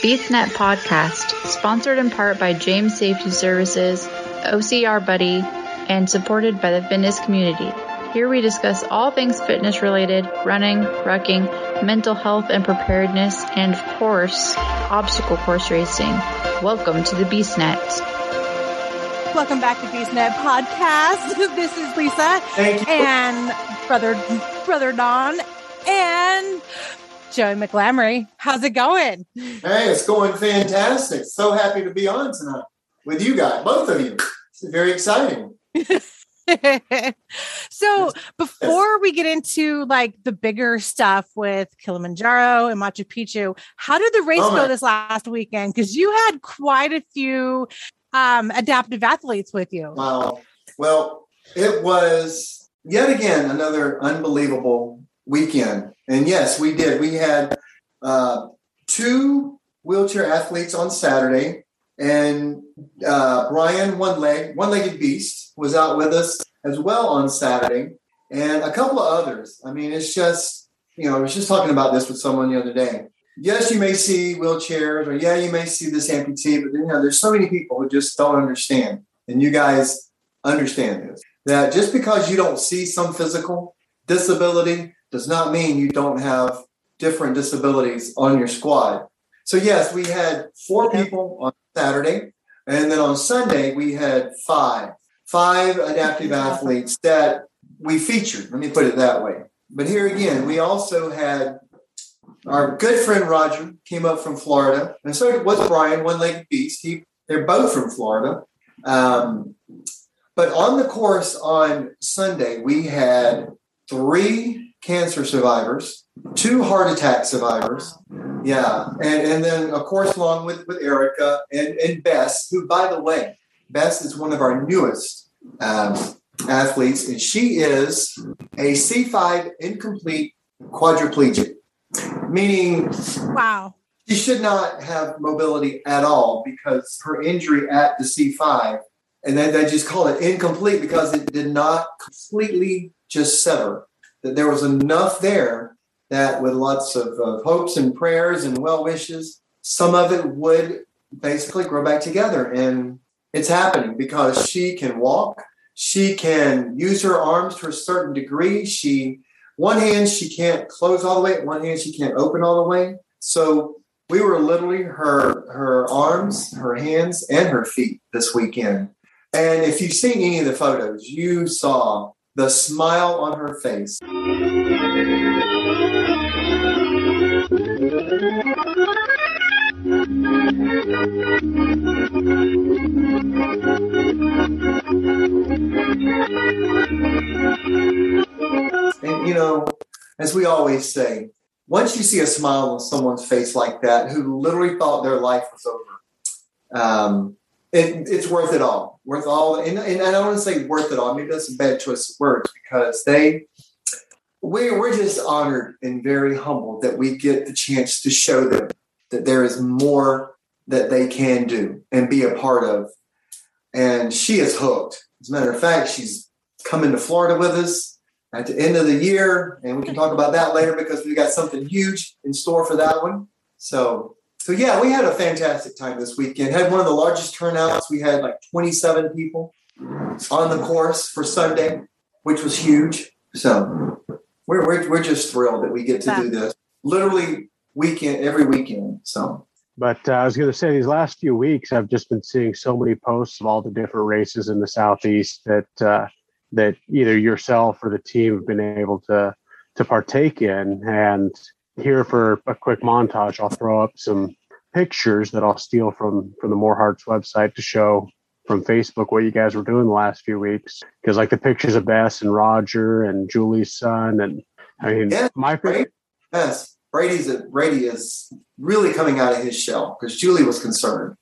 BeastNet Podcast, sponsored in part by James Safety Services, OCR Buddy, and supported by the fitness community. Here we discuss all things fitness related, running, rucking, mental health and preparedness, and of course, obstacle course racing. Welcome to the BeastNet. Welcome back to BeastNet Podcast. This is Lisa and brother brother Don and Joey McLamory. How's it going? Hey, it's going fantastic. So happy to be on tonight with you guys, both of you. It's very exciting. so before we get into like the bigger stuff with Kilimanjaro and Machu Picchu, how did the race Oh, go this last weekend? Because you had quite a few um, adaptive athletes with you. Wow. Well, it was yet again another unbelievable weekend. And yes, we did. We had uh, two wheelchair athletes on Saturday, and uh, Brian, one leg, one legged beast, was out with us as well on Saturday, and a couple of others. I mean, it's just, you know, I was just talking about this with someone the other day. Yes, you may see wheelchairs, or yeah, you may see this amputee, but you know, there's so many people who just don't understand. And you guys understand this that just because you don't see some physical disability does not mean you don't have different disabilities on your squad. So, yes, we had four people on Saturday, and then on Sunday, we had five, five adaptive athletes that we featured. Let me put it that way. But here again, we also had our good friend Roger came up from Florida, and so was Brian, one-legged beast. He, they're both from Florida. Um, but on the course on Sunday, we had three cancer survivors, two heart attack survivors. Yeah. And, and then, of course, along with, with Erica and, and Bess, who, by the way, Bess is one of our newest um, athletes, and she is a C5 incomplete quadriplegic, meaning Wow. she should not have mobility at all because her injury at the C5, and then they just call it incomplete because it did not completely just sever. That there was enough there that with lots of, of hopes and prayers and well wishes, some of it would basically grow back together. And it's happening because she can walk, she can use her arms to a certain degree. She one hand she can't close all the way, one hand she can't open all the way. So we were literally her her arms, her hands, and her feet this weekend. And if you've seen any of the photos, you saw the smile on her face. And you know, as we always say, once you see a smile on someone's face like that, who literally thought their life was over, um, it, it's worth it all. Worth all, and, and I don't want to say worth it all. Maybe that's a bad choice of words because they, we, we're just honored and very humbled that we get the chance to show them that there is more that they can do and be a part of. And she is hooked. As a matter of fact, she's coming to Florida with us at the end of the year, and we can talk about that later because we got something huge in store for that one. So, so yeah, we had a fantastic time this weekend. Had one of the largest turnouts. We had like 27 people on the course for Sunday, which was huge. So, we're we're, we're just thrilled that we get to do this literally weekend every weekend. So, But uh, I was going to say, these last few weeks, I've just been seeing so many posts of all the different races in the southeast that uh, that either yourself or the team have been able to to partake in. And here for a quick montage, I'll throw up some pictures that I'll steal from from the More Hearts website to show from Facebook what you guys were doing the last few weeks. Because like the pictures of Bess and Roger and Julie's son, and I mean, Yeah, my right. yes, Brady's a, Brady is really coming out of his shell because Julie was concerned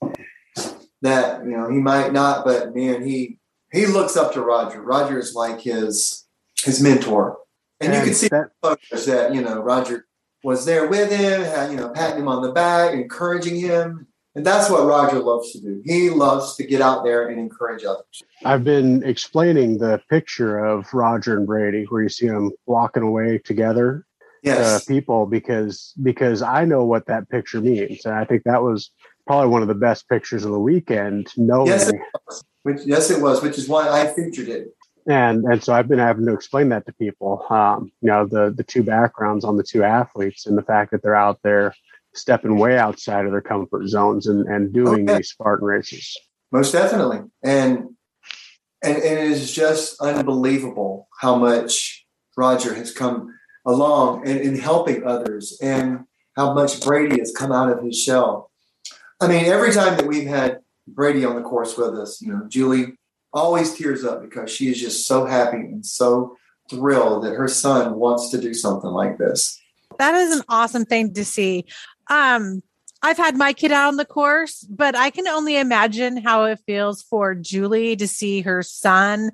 that you know he might not, but man, he he looks up to Roger. Roger is like his his mentor, and, you can see that- that you know Roger was there with him, had, you know, patting him on the back, encouraging him. And that's what Roger loves to do. He loves to get out there and encourage others. I've been explaining the picture of Roger and Brady where you see them walking away together. Uh, yes. people because because I know what that picture means, and I think that was probably one of the best pictures of the weekend. Knowing, yes, it was. Which, yes, it was, which is why I featured it. And and so I've been having to explain that to people. Um, you know, the the two backgrounds on the two athletes and the fact that they're out there stepping way outside of their comfort zones and, and doing okay. these Spartan races. Most definitely. And, and it is just unbelievable how much Roger has come along in, in helping others and how much Brady has come out of his shell. I mean, every time that we've had Brady on the course with us, you know, Julie always tears up because she is just so happy and so thrilled that her son wants to do something like this. That is an awesome thing to see. Um, I've had my kid out on the course, but I can only imagine how it feels for Julie to see her son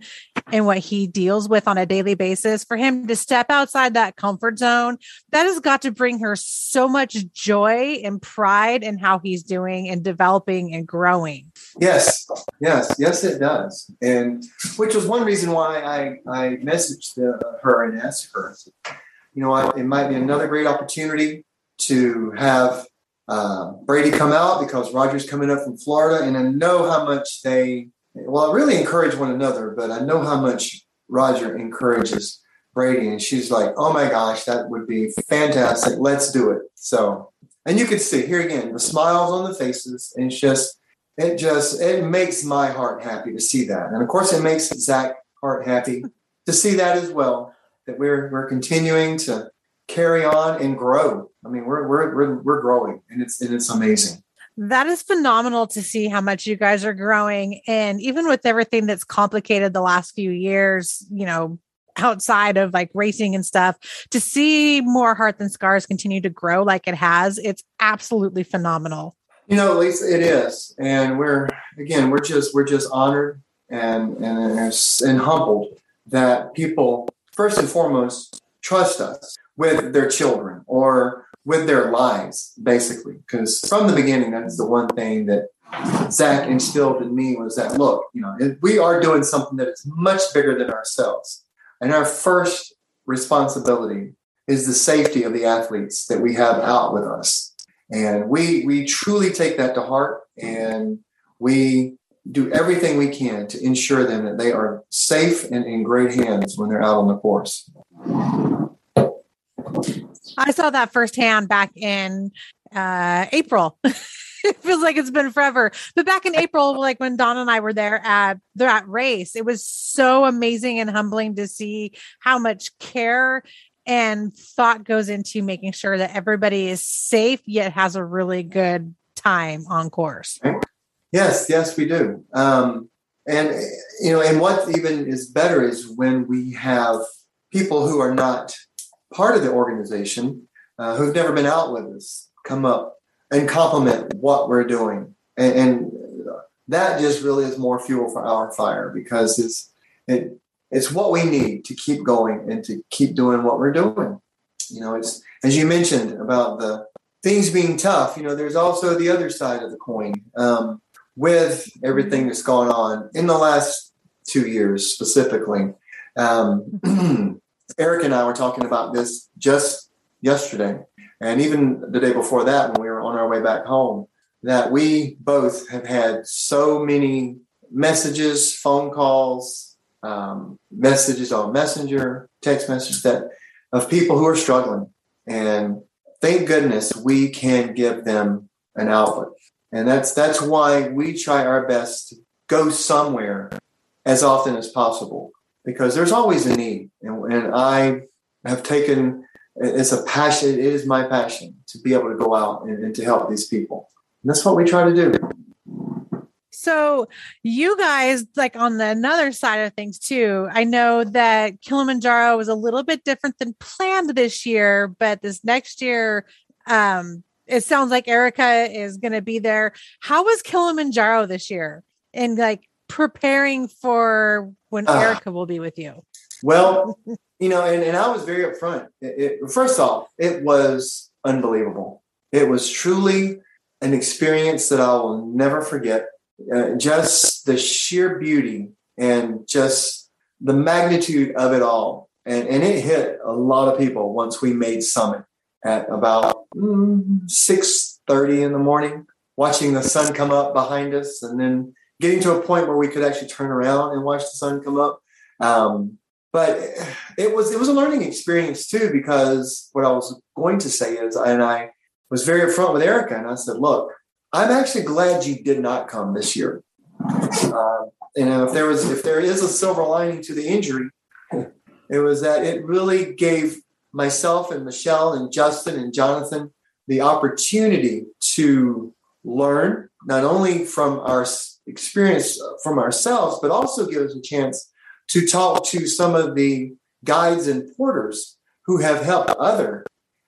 and what he deals with on a daily basis. For him to step outside that comfort zone, that has got to bring her so much joy and pride in how he's doing and developing and growing. Yes, yes, yes, it does. And which was one reason why I, I messaged the, her and asked her, you know, it might be another great opportunity to have uh, Brady come out because Roger's coming up from Florida, and I know how much they well, I really encourage one another, but I know how much Roger encourages Brady, and she's like, "Oh my gosh, that would be fantastic! Let's do it!" So, and you can see here again the smiles on the faces, and it's just it just it makes my heart happy to see that, and of course, it makes Zach heart happy to see that as well. That we're we're continuing to carry on and grow. I mean, we're we're we're, we're growing, and it's and it's amazing. That is phenomenal to see how much you guys are growing, and even with everything that's complicated the last few years, you know, outside of like racing and stuff, to see more Heart Than Scars continue to grow like it has, it's absolutely phenomenal. You know, Lisa, it is, and we're again, we're just we're just honored and and and humbled that people first and foremost trust us with their children or with their lives, basically. Because from the beginning, that's the one thing that Zach instilled in me was that look, you know, we are doing something that is much bigger than ourselves. And our first responsibility is the safety of the athletes that we have out with us. And we we truly take that to heart and we do everything we can to ensure them that they are safe and in great hands when they're out on the course. I saw that firsthand back in uh, April. it feels like it's been forever. But back in April, like when Don and I were there at that race, it was so amazing and humbling to see how much care and thought goes into making sure that everybody is safe yet has a really good time on course. Yes, yes, we do. Um, and you know, and what even is better is when we have people who are not part of the organization uh, who've never been out with us come up and compliment what we're doing. And, and, that just really is more fuel for our fire because it's, it, it's what we need to keep going and to keep doing what we're doing. You know, it's as you mentioned about the things being tough, you know, there's also the other side of the coin. Um, with everything that's gone on in the last two years specifically. Um, Eric and I were talking about this just yesterday, and even the day before that when we were on our way back home, that we both have had so many messages, phone calls, um, messages on Messenger, text messages that of people who are struggling. And thank goodness we can give them an outlet. And that's that's why we try our best to go somewhere as often as possible because there's always a need. And, and I have taken it's a passion, it is my passion to be able to go out and, and to help these people. And that's what we try to do. So, you guys, like on the another side of things too, I know that Kilimanjaro was a little bit different than planned this year, but this next year, um, it sounds like Erica is going to be there. How was Kilimanjaro this year? And like preparing for when uh, Erica will be with you? Well, you know, and, and I was very upfront. It, it, first off, it was unbelievable. It was truly an experience that I will never forget. Uh, just the sheer beauty and just the magnitude of it all and, and it hit a lot of people once we made Summit at about mm, six thirty in the morning, watching the sun come up behind us, and then getting to a point where we could actually turn around and watch the sun come up. Um, but it was it was a learning experience too because what I was going to say is, and I was very upfront with Erica, and I said, "Look, I'm actually glad you did not come this year. Uh, you know, if there was if there is a silver lining to the injury, it was that it really gave myself and Michelle and Justin and Jonathan the opportunity to learn not only from our experience from ourselves, but also give us a chance to talk to some of the guides and porters who have helped other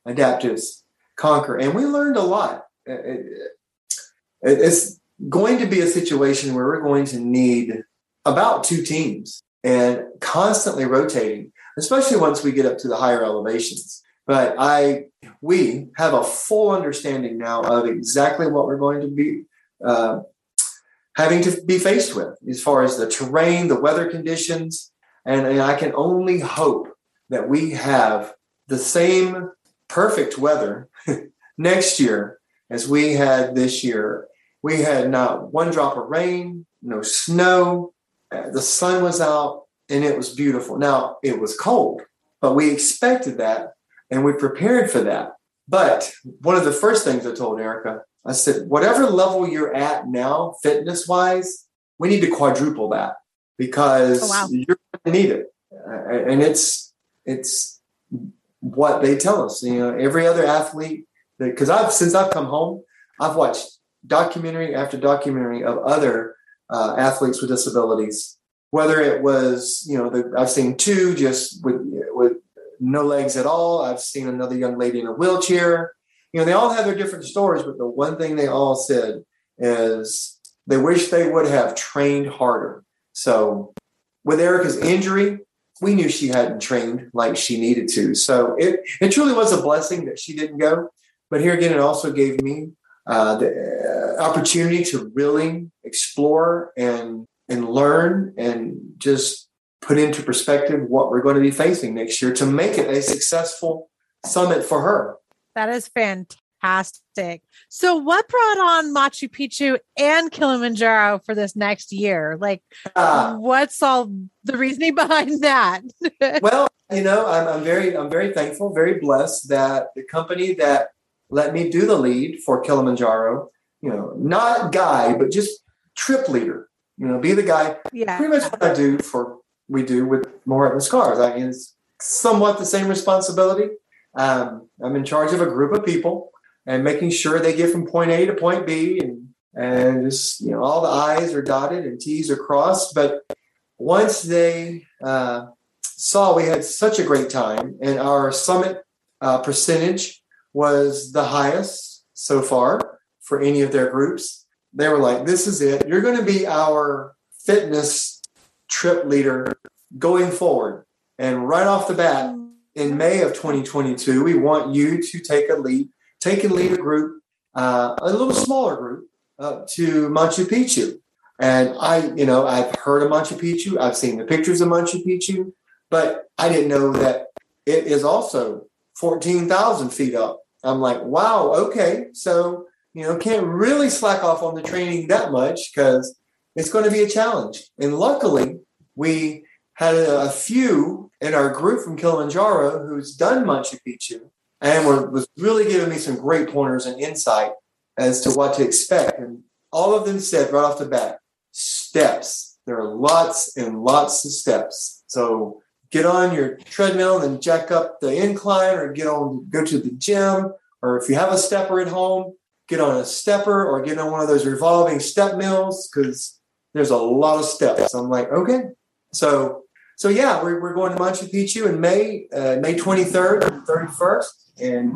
adaptives conquer. And we learned a lot. It's going to be a situation where we're going to need about two teams and constantly rotating, especially once we get up to the higher elevations. But I, we have a full understanding now of exactly what we're going to be uh, having to be faced with as far as the terrain, the weather conditions. And, and I can only hope that we have the same perfect weather next year as we had this year. We had not one drop of rain, no snow. Uh, the sun was out and it was beautiful. Now, it was cold, but we expected that and we prepared for that. But one of the first things I told Erica, I said, whatever level you're at now, fitness wise, we need to quadruple that because oh, wow. you're going to need it. And it's, it's what they tell us. You know, every other athlete, because I've, since I've come home, I've watched documentary after documentary of other uh, athletes with disabilities. Whether it was, you know, the, I've seen two just with with no legs at all. I've seen another young lady in a wheelchair you know, they all have their different stories, but the one thing they all said is they wish they would have trained harder. So with Erica's injury, we knew she hadn't trained like she needed to. So it, it truly was a blessing that she didn't go. But here again, it also gave me uh, the opportunity to really explore and and learn and just put into perspective what we're going to be facing next year to make it a successful summit for her. That is fantastic. So, what brought on Machu Picchu and Kilimanjaro for this next year? Like, uh, what's all the reasoning behind that? well, you know, I'm, I'm very, I'm very thankful, very blessed that the company that let me do the lead for Kilimanjaro, you know, not guy, but just trip leader. You know, be the guy. Yeah. Pretty much what I do for we do with more of the scars. I mean, it's somewhat the same responsibility um, I'm in charge of a group of people and making sure they get from point A to point B and and just you know all the I's are dotted and T's are crossed. But once they uh, saw we had such a great time and our summit uh, percentage was the highest so far for any of their groups, they were like, "This is it. You're going to be our fitness trip leader going forward." And right off the bat, in May of 2022, we want you to take a lead, take and lead a group, uh, a little smaller group, uh, to Machu Picchu. And I, you know, I've heard of Machu Picchu, I've seen the pictures of Machu Picchu, but I didn't know that it is also 14,000 feet up. I'm like, wow, okay. So, you know, can't really slack off on the training that much because it's going to be a challenge. And luckily, we had a, few in our group from Kilimanjaro who's done Machu Picchu and were, was really giving me some great pointers and insight as to what to expect. And all of them said right off the bat, steps. There are lots and lots of steps. So get on your treadmill and jack up the incline or get on, go to the gym. Or if you have a stepper at home, get on a stepper or get on one of those revolving step mills because there's a lot of steps. I'm like, okay. So so yeah, we're, we're going to Machu Picchu in May, uh, May 23rd and 31st, and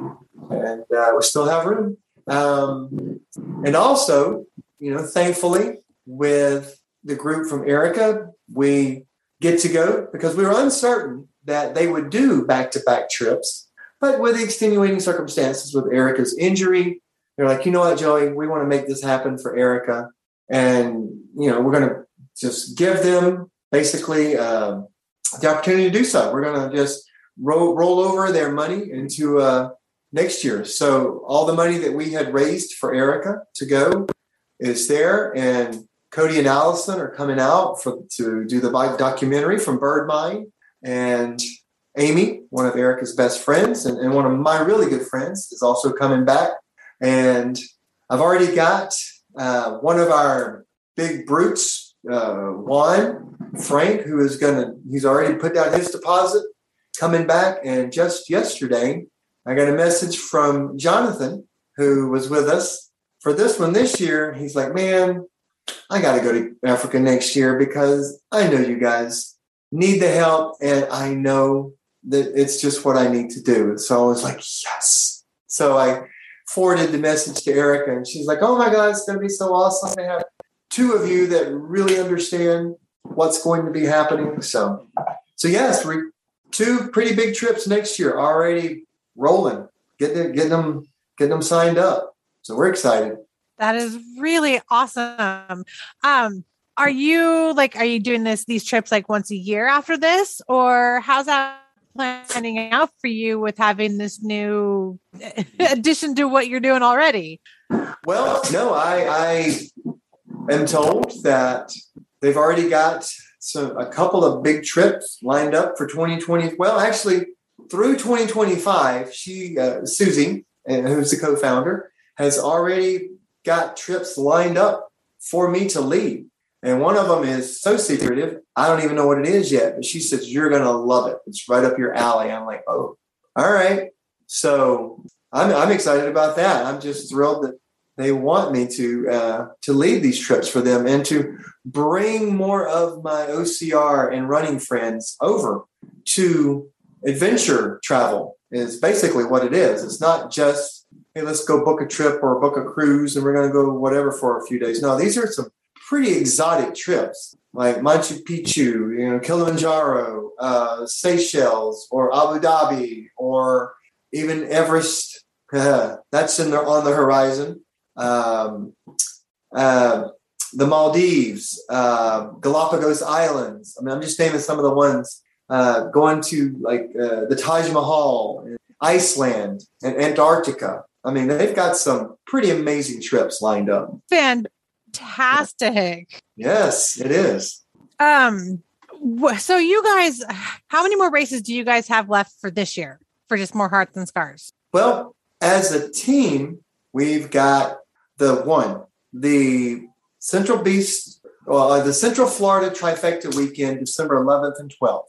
and uh, we still have room. Um, and also, you know, thankfully, with the group from Erica, we get to go because we were uncertain that they would do back-to-back trips, but with the extenuating circumstances with Erica's injury, they're like, you know what, Joey, we want to make this happen for Erica, and you know, we're going to just give them basically um, the opportunity to do so. We're going to just roll, roll over their money into uh, next year. So all the money that we had raised for Erica to go is there, and Cody and Allison are coming out for to do the documentary from Bird Mind, and Amy, one of Erica's best friends, and, and one of my really good friends, is also coming back. And I've already got uh, one of our big brutes, uh, Juan Frank, who is going to, he's already put down his deposit, coming back. And just yesterday, I got a message from Jonathan, who was with us for this one this year. He's like, man, I got to go to Africa next year because I know you guys need the help and I know that it's just what I need to do. And So I was like, yes. So I forwarded the message to Erica and she's like, oh my God, it's going to be so awesome to have two of you that really understand what's going to be happening. So, so yes, we two pretty big trips next year already rolling, getting getting them getting them signed up. So we're excited. That is really awesome. Um, are you like are you doing this these trips like once a year after this, or how's that planning out for you with having this new addition to what you're doing already? Well, no, I I am told that they've already got some a couple of big trips lined up for 2020. Well, actually, through 2025, she uh, Susie, who's the co-founder, has already got trips lined up for me to lead. And one of them is so secretive, I don't even know what it is yet. But she says, You're going to love it. It's right up your alley. I'm like, Oh, all right. So I'm, I'm excited about that. I'm just thrilled that they want me to uh, to lead these trips for them and to bring more of my OCR and running friends over to adventure travel is basically what it is. It's not just hey, let's go book a trip or book a cruise and we're going to go whatever for a few days. No, these are some pretty exotic trips like Machu Picchu, you know, Kilimanjaro, uh, Seychelles, or Abu Dhabi, or even Everest. that's in the, on the horizon. Um, uh, the Maldives, uh, Galapagos Islands. I mean, I'm just naming some of the ones. Uh, going to like uh, the Taj Mahal, Iceland, and Antarctica. I mean, they've got some pretty amazing trips lined up. Fantastic. Yes, it is. Um, so you guys, how many more races do you guys have left for this year for just more hearts and scars? Well, as a team, we've got the one, the Central Beast, well, uh, the Central Florida Trifecta weekend, December 11th and 12th.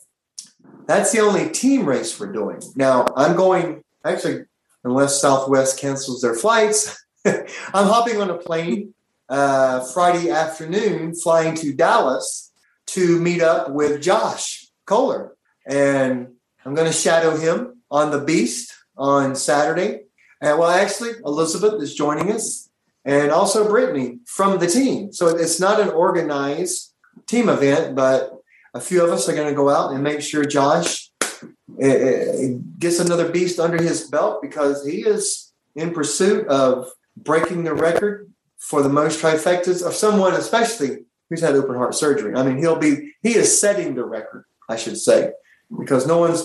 That's the only team race we're doing. Now, I'm going, actually, unless Southwest cancels their flights, I'm hopping on a plane uh, Friday afternoon, flying to Dallas to meet up with Josh Kohler. And I'm going to shadow him on the Beast on Saturday. And well, actually, Elizabeth is joining us and also Brittany from the team. So it's not an organized team event, but a few of us are going to go out and make sure Josh eh, eh, gets another beast under his belt because he is in pursuit of breaking the record for the most trifectas of someone, especially who's had open heart surgery. I mean, he'll be he is setting the record, I should say, because no one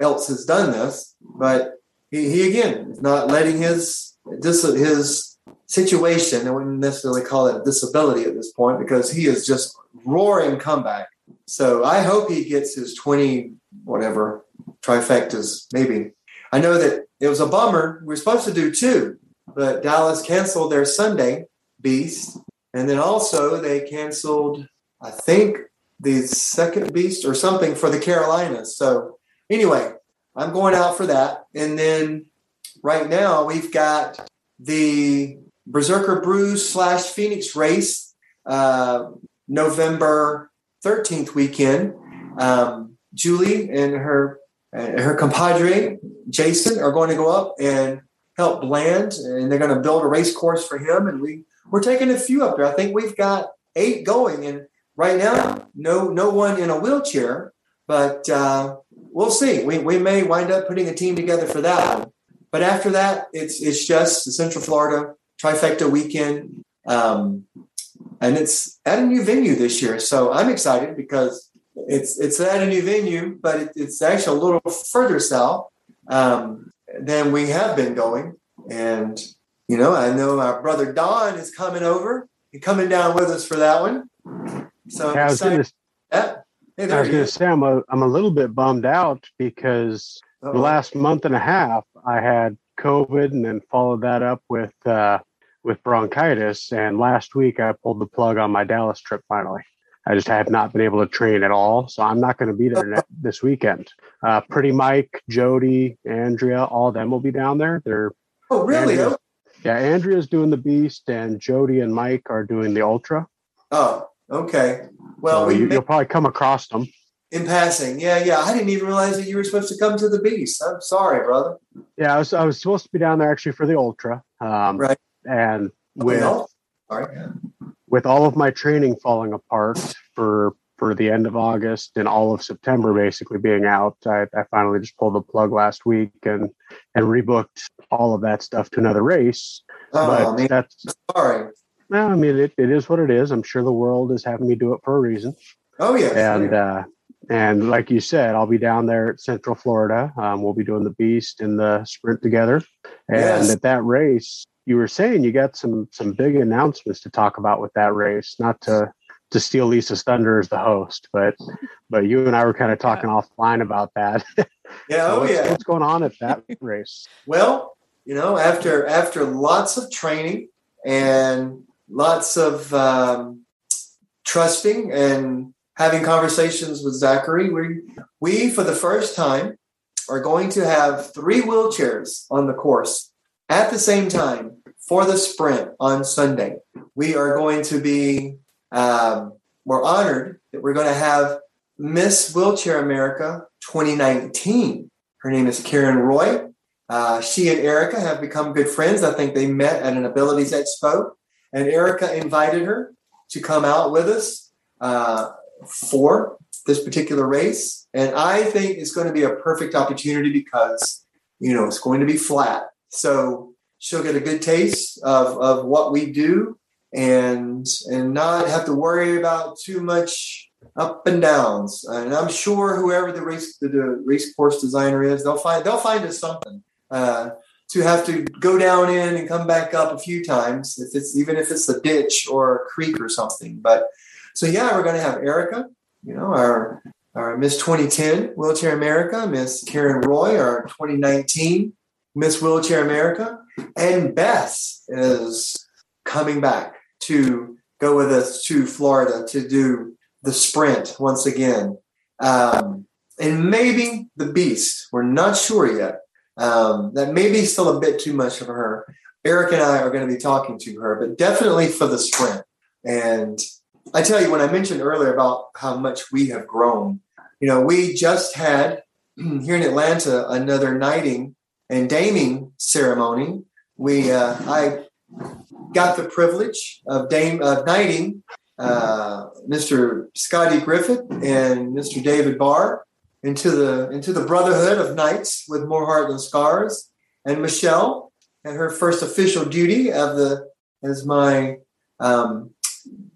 else has done this. But he, he again is not letting his this his situation. I wouldn't necessarily call it a disability at this point because he is just roaring comeback. So I hope he gets his twenty whatever trifectas. Maybe I know that it was a bummer. We are supposed to do two, but Dallas canceled their Sunday beast. And then also they canceled, I think, the second beast or something for the Carolinas. So anyway, I'm going out for that. And then right now we've got the Berserker Brews slash Phoenix race, uh, November 13th weekend. Um, Julie and her and her compadre Jason are going to go up and help Bland, and they're going to build a race course for him. And we we're taking a few up there. I think we've got eight going, and right now, no no one in a wheelchair. But uh, we'll see. We we may wind up putting a team together for that. But after that, it's it's just the Central Florida trifecta weekend, um, and it's at a new venue this year. So I'm excited because it's it's at a new venue, but it, it's actually a little further south um, than we have been going. And you know, I know our brother Don is coming over and coming down with us for that one. So yeah, I was going to hey, I was going to say I'm a, I'm a little bit bummed out because Uh-oh. the last month and a half I had COVID and then followed that up with uh, with bronchitis. And last week I pulled the plug on my Dallas trip finally. I just have not been able to train at all, so I'm not going to be there this weekend. Uh, Pretty Mike, Jody, Andrea, all of them will be down there. They're oh really? Andrea, yeah, Andrea's doing the Beast, and Jody and Mike are doing the Ultra. Oh, okay. Well, so we you, will probably come across them in passing. Yeah, yeah. I didn't even realize that you were supposed to come to the Beast. I'm sorry, brother. Yeah, I was. I was supposed to be down there actually for the Ultra. Um, right. And with sorry. with all of my training falling apart for for the end of August and all of September basically being out, I, I finally just pulled the plug last week and and rebooked all of that stuff to another race. Oh, but I mean, that's sorry. Well, I mean, it, it is what it is. I'm sure the world is having me do it for a reason. Oh yeah, and uh, and like you said, I'll be down there at Central Florida. Um, we'll be doing the Beast and the Sprint together. And yes. at that race, you were saying you got some some big announcements to talk about with that race. Not to to steal Lisa's thunder as the host, but but you and I were kind of talking yeah. offline about that. Yeah, so oh what's, yeah. What's going on at that race? Well, you know, after after lots of training and lots of um, trusting and having conversations with Zachary, we we for the first time are going to have three wheelchairs on the course at the same time for the sprint on Sunday. We are going to be um, we're honored that we're going to have Miss Wheelchair America 2019. Her name is Karen Roy. Uh, she and Erica have become good friends. I think they met at an Abilities Expo, and Erica invited her to come out with us uh, for this particular race. And I think it's going to be a perfect opportunity because, you know, it's going to be flat. So she'll get a good taste of, of what we do and and not have to worry about too much up and downs. And I'm sure whoever the race the, the race course designer is, they'll find they'll find us something uh, to have to go down in and come back up a few times if it's even if it's a ditch or a creek or something. But so yeah, we're going to have Erica, you know, our our Miss 2010 Wheelchair America, Miss Karen Roy, our 2019 Miss Wheelchair America, and Bess is coming back to go with us to Florida to do the sprint once again. Um, and maybe the beast. We're not sure yet. Um, that may be still a bit too much for her. Eric and I are going to be talking to her, but definitely for the sprint. And I tell you, when I mentioned earlier about how much we have grown, you know, we just had here in Atlanta another knighting and daming ceremony. We, uh, I got the privilege of, dame, of knighting uh, Mr. Scotty Griffith and Mr. David Barr into the into the Brotherhood of Knights with more heart than scars, and Michelle had her first official duty of the as my um,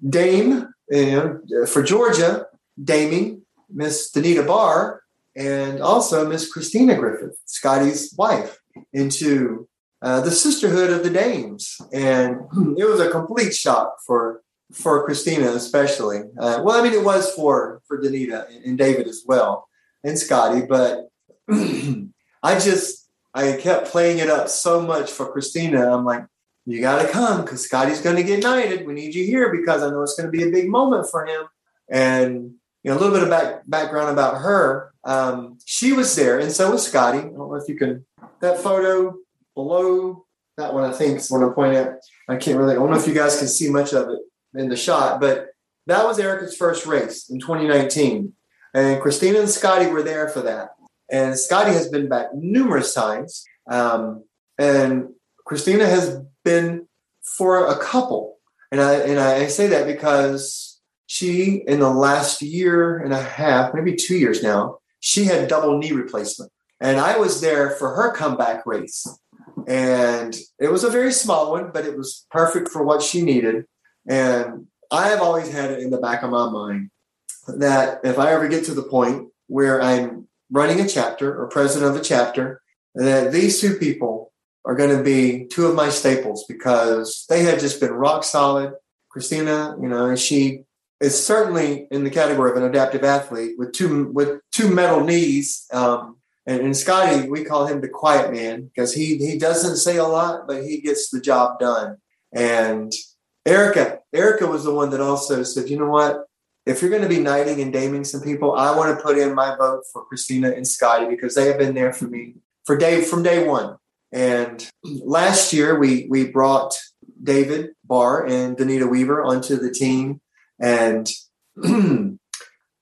dame you know, for Georgia, daming Miss Danita Barr and also Miss Christina Griffith, Scotty's wife, into uh, the Sisterhood of the Dames, and it was a complete shock for for Christina especially. Uh, well, I mean, it was for for Danita and, and David as well, and Scotty, but I just I kept playing it up so much for Christina. I'm like, you got to come because Scotty's going to get knighted. We need you here because I know it's going to be a big moment for him. And you know, a little bit of back, background about her. Um, she was there, and so was Scotty. I don't know if you can that photo below that one, I think is what I'm pointing at. I can't really, I don't know if you guys can see much of it in the shot, but that was Erica's first race in 2019. And Christina and Scotty were there for that. And Scotty has been back numerous times. Um, and Christina has been for a couple. And I, and I say that because she, in the last year and a half, maybe two years now, she had double knee replacement. And I was there for her comeback race and it was a very small one, but it was perfect for what she needed. And I have always had it in the back of my mind that if I ever get to the point where I'm running a chapter or president of a chapter, that these two people are going to be two of my staples because they have just been rock solid. Christina, you know, she is certainly in the category of an adaptive athlete with two with two metal knees. Um, and, and Scotty, we call him the quiet man because he he doesn't say a lot, but he gets the job done. And Erica, Erica was the one that also said, you know what? If you're going to be knighting and daming some people, I want to put in my vote for Christina and Scotty because they have been there for me for day from day one. And last year we we brought David Barr and Danita Weaver onto the team, and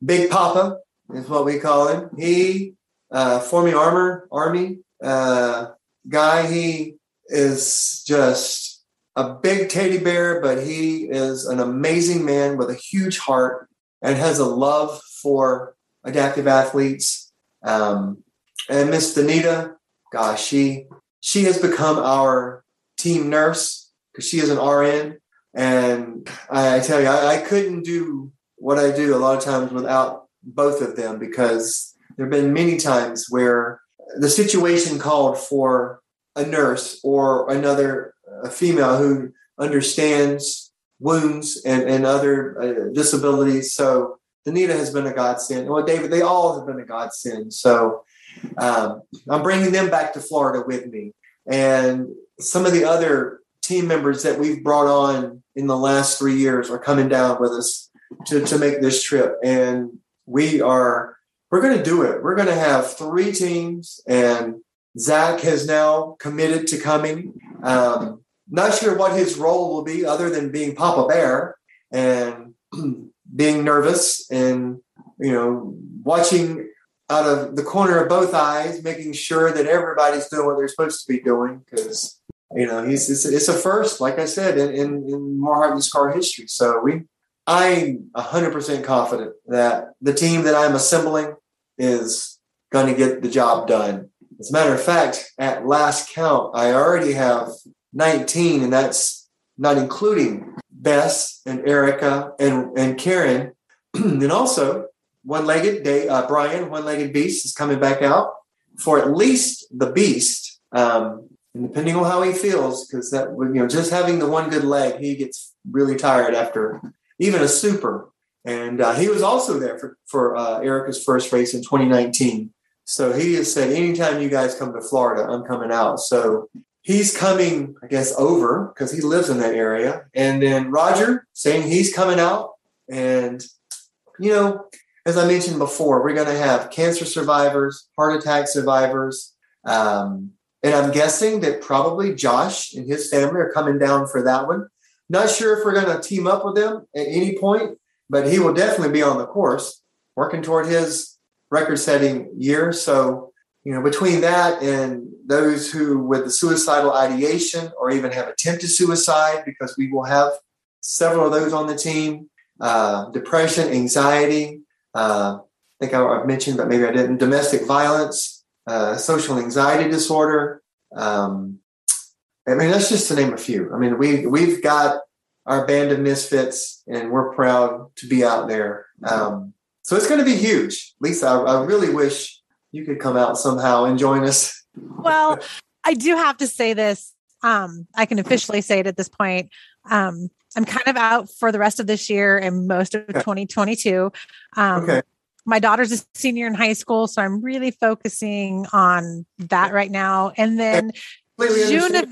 Big Papa is what we call him. He uh, Forming Armor Army uh, guy. He is just a big teddy bear, but he is an amazing man with a huge heart and has a love for adaptive athletes. Um, and Miss Danita, gosh, she she has become our team nurse because she is an RN. And I, I tell you, I, I couldn't do what I do a lot of times without both of them because there have been many times where the situation called for a nurse or another a female who understands wounds and, and other uh, disabilities. So Danita has been a godsend. Well, David, they all have been a godsend. So um, I'm bringing them back to Florida with me. And some of the other team members that we've brought on in the last three years are coming down with us to, to make this trip. And we are, we're going to do it. We're going to have three teams, and Zach has now committed to coming. Um, not sure what his role will be other than being Papa Bear and being nervous and, you know, watching out of the corner of both eyes, making sure that everybody's doing what they're supposed to be doing. Because you know, he's it's, it's, a first, like I said, in, in, in more heart and history. So we, I'm hundred percent confident that the team that I'm assembling is going to get the job done. As a matter of fact, at last count, I already have 19, and that's not including Bess and Erica and, and Karen. and also, one-legged day, uh, Brian, one-legged beast is coming back out for at least the beast. Um, and depending on how he feels, because that you know, just having the one good leg, he gets really tired after even a super. And uh, he was also there for for uh, Erica's first race in 2019. So he has said, anytime you guys come to Florida, I'm coming out. So he's coming, I guess, over because he lives in that area. And then Roger saying he's coming out. And, you know, as I mentioned before, we're going to have cancer survivors, heart attack survivors. Um, and I'm guessing that probably Josh and his family are coming down for that one. Not sure if we're going to team up with them at any point, but he will definitely be on the course working toward his record setting year. So, you know, between that and those who with the suicidal ideation or even have attempted suicide, because we will have several of those on the team, uh, depression, anxiety, uh, I think I, have mentioned, but maybe I didn't. Domestic violence, uh, social anxiety disorder. Um, I mean, that's just to name a few. I mean, we we've got our band of misfits, and we're proud to be out there. Um, so it's going to be huge. Lisa, I, I really wish you could come out somehow and join us. Well, I do have to say this. Um, I can officially say it at this point. Um, I'm kind of out for the rest of this year and most of 2022. Um, okay. My daughter's a senior in high school, so I'm really focusing on that right now. And then June of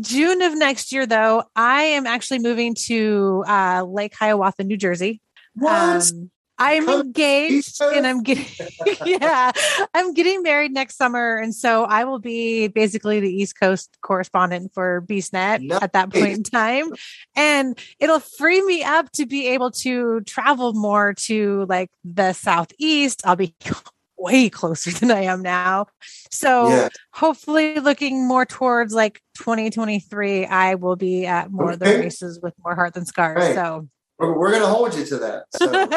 June of next year, though, I am actually moving to uh, Lake Hiawatha, New Jersey. What? Um, I'm engaged and I'm getting yeah, I'm getting married next summer. And so I will be basically the East Coast correspondent for BeastNet nice. at that point in time. And it'll free me up to be able to travel more to like the southeast. I'll be way closer than I am now. So yeah. hopefully looking more towards like 2023, I will be at more okay. of the races with more heart than scars. Right. So we're, we're going to hold you to that. So.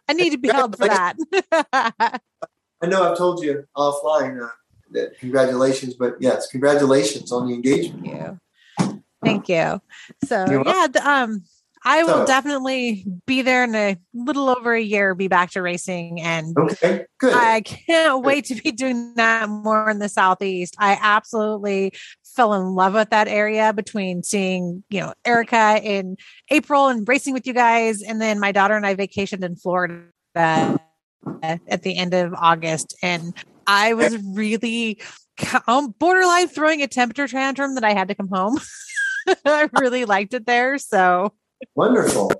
I need to be held for that. I know I've told you offline uh, that congratulations, but yes, congratulations on the engagement. Thank you. Thank you. So yeah, the, um, I will so, definitely be there in a little over a year, be back to racing. And okay, good. I can't wait to be doing that more in the Southeast. I absolutely fell in love with that area between seeing, you know, Erica in April and racing with you guys. And then my daughter and I vacationed in Florida at the end of August. And I was really um, borderline throwing a temperature tantrum that I had to come home. I really liked it there. So Wonderful.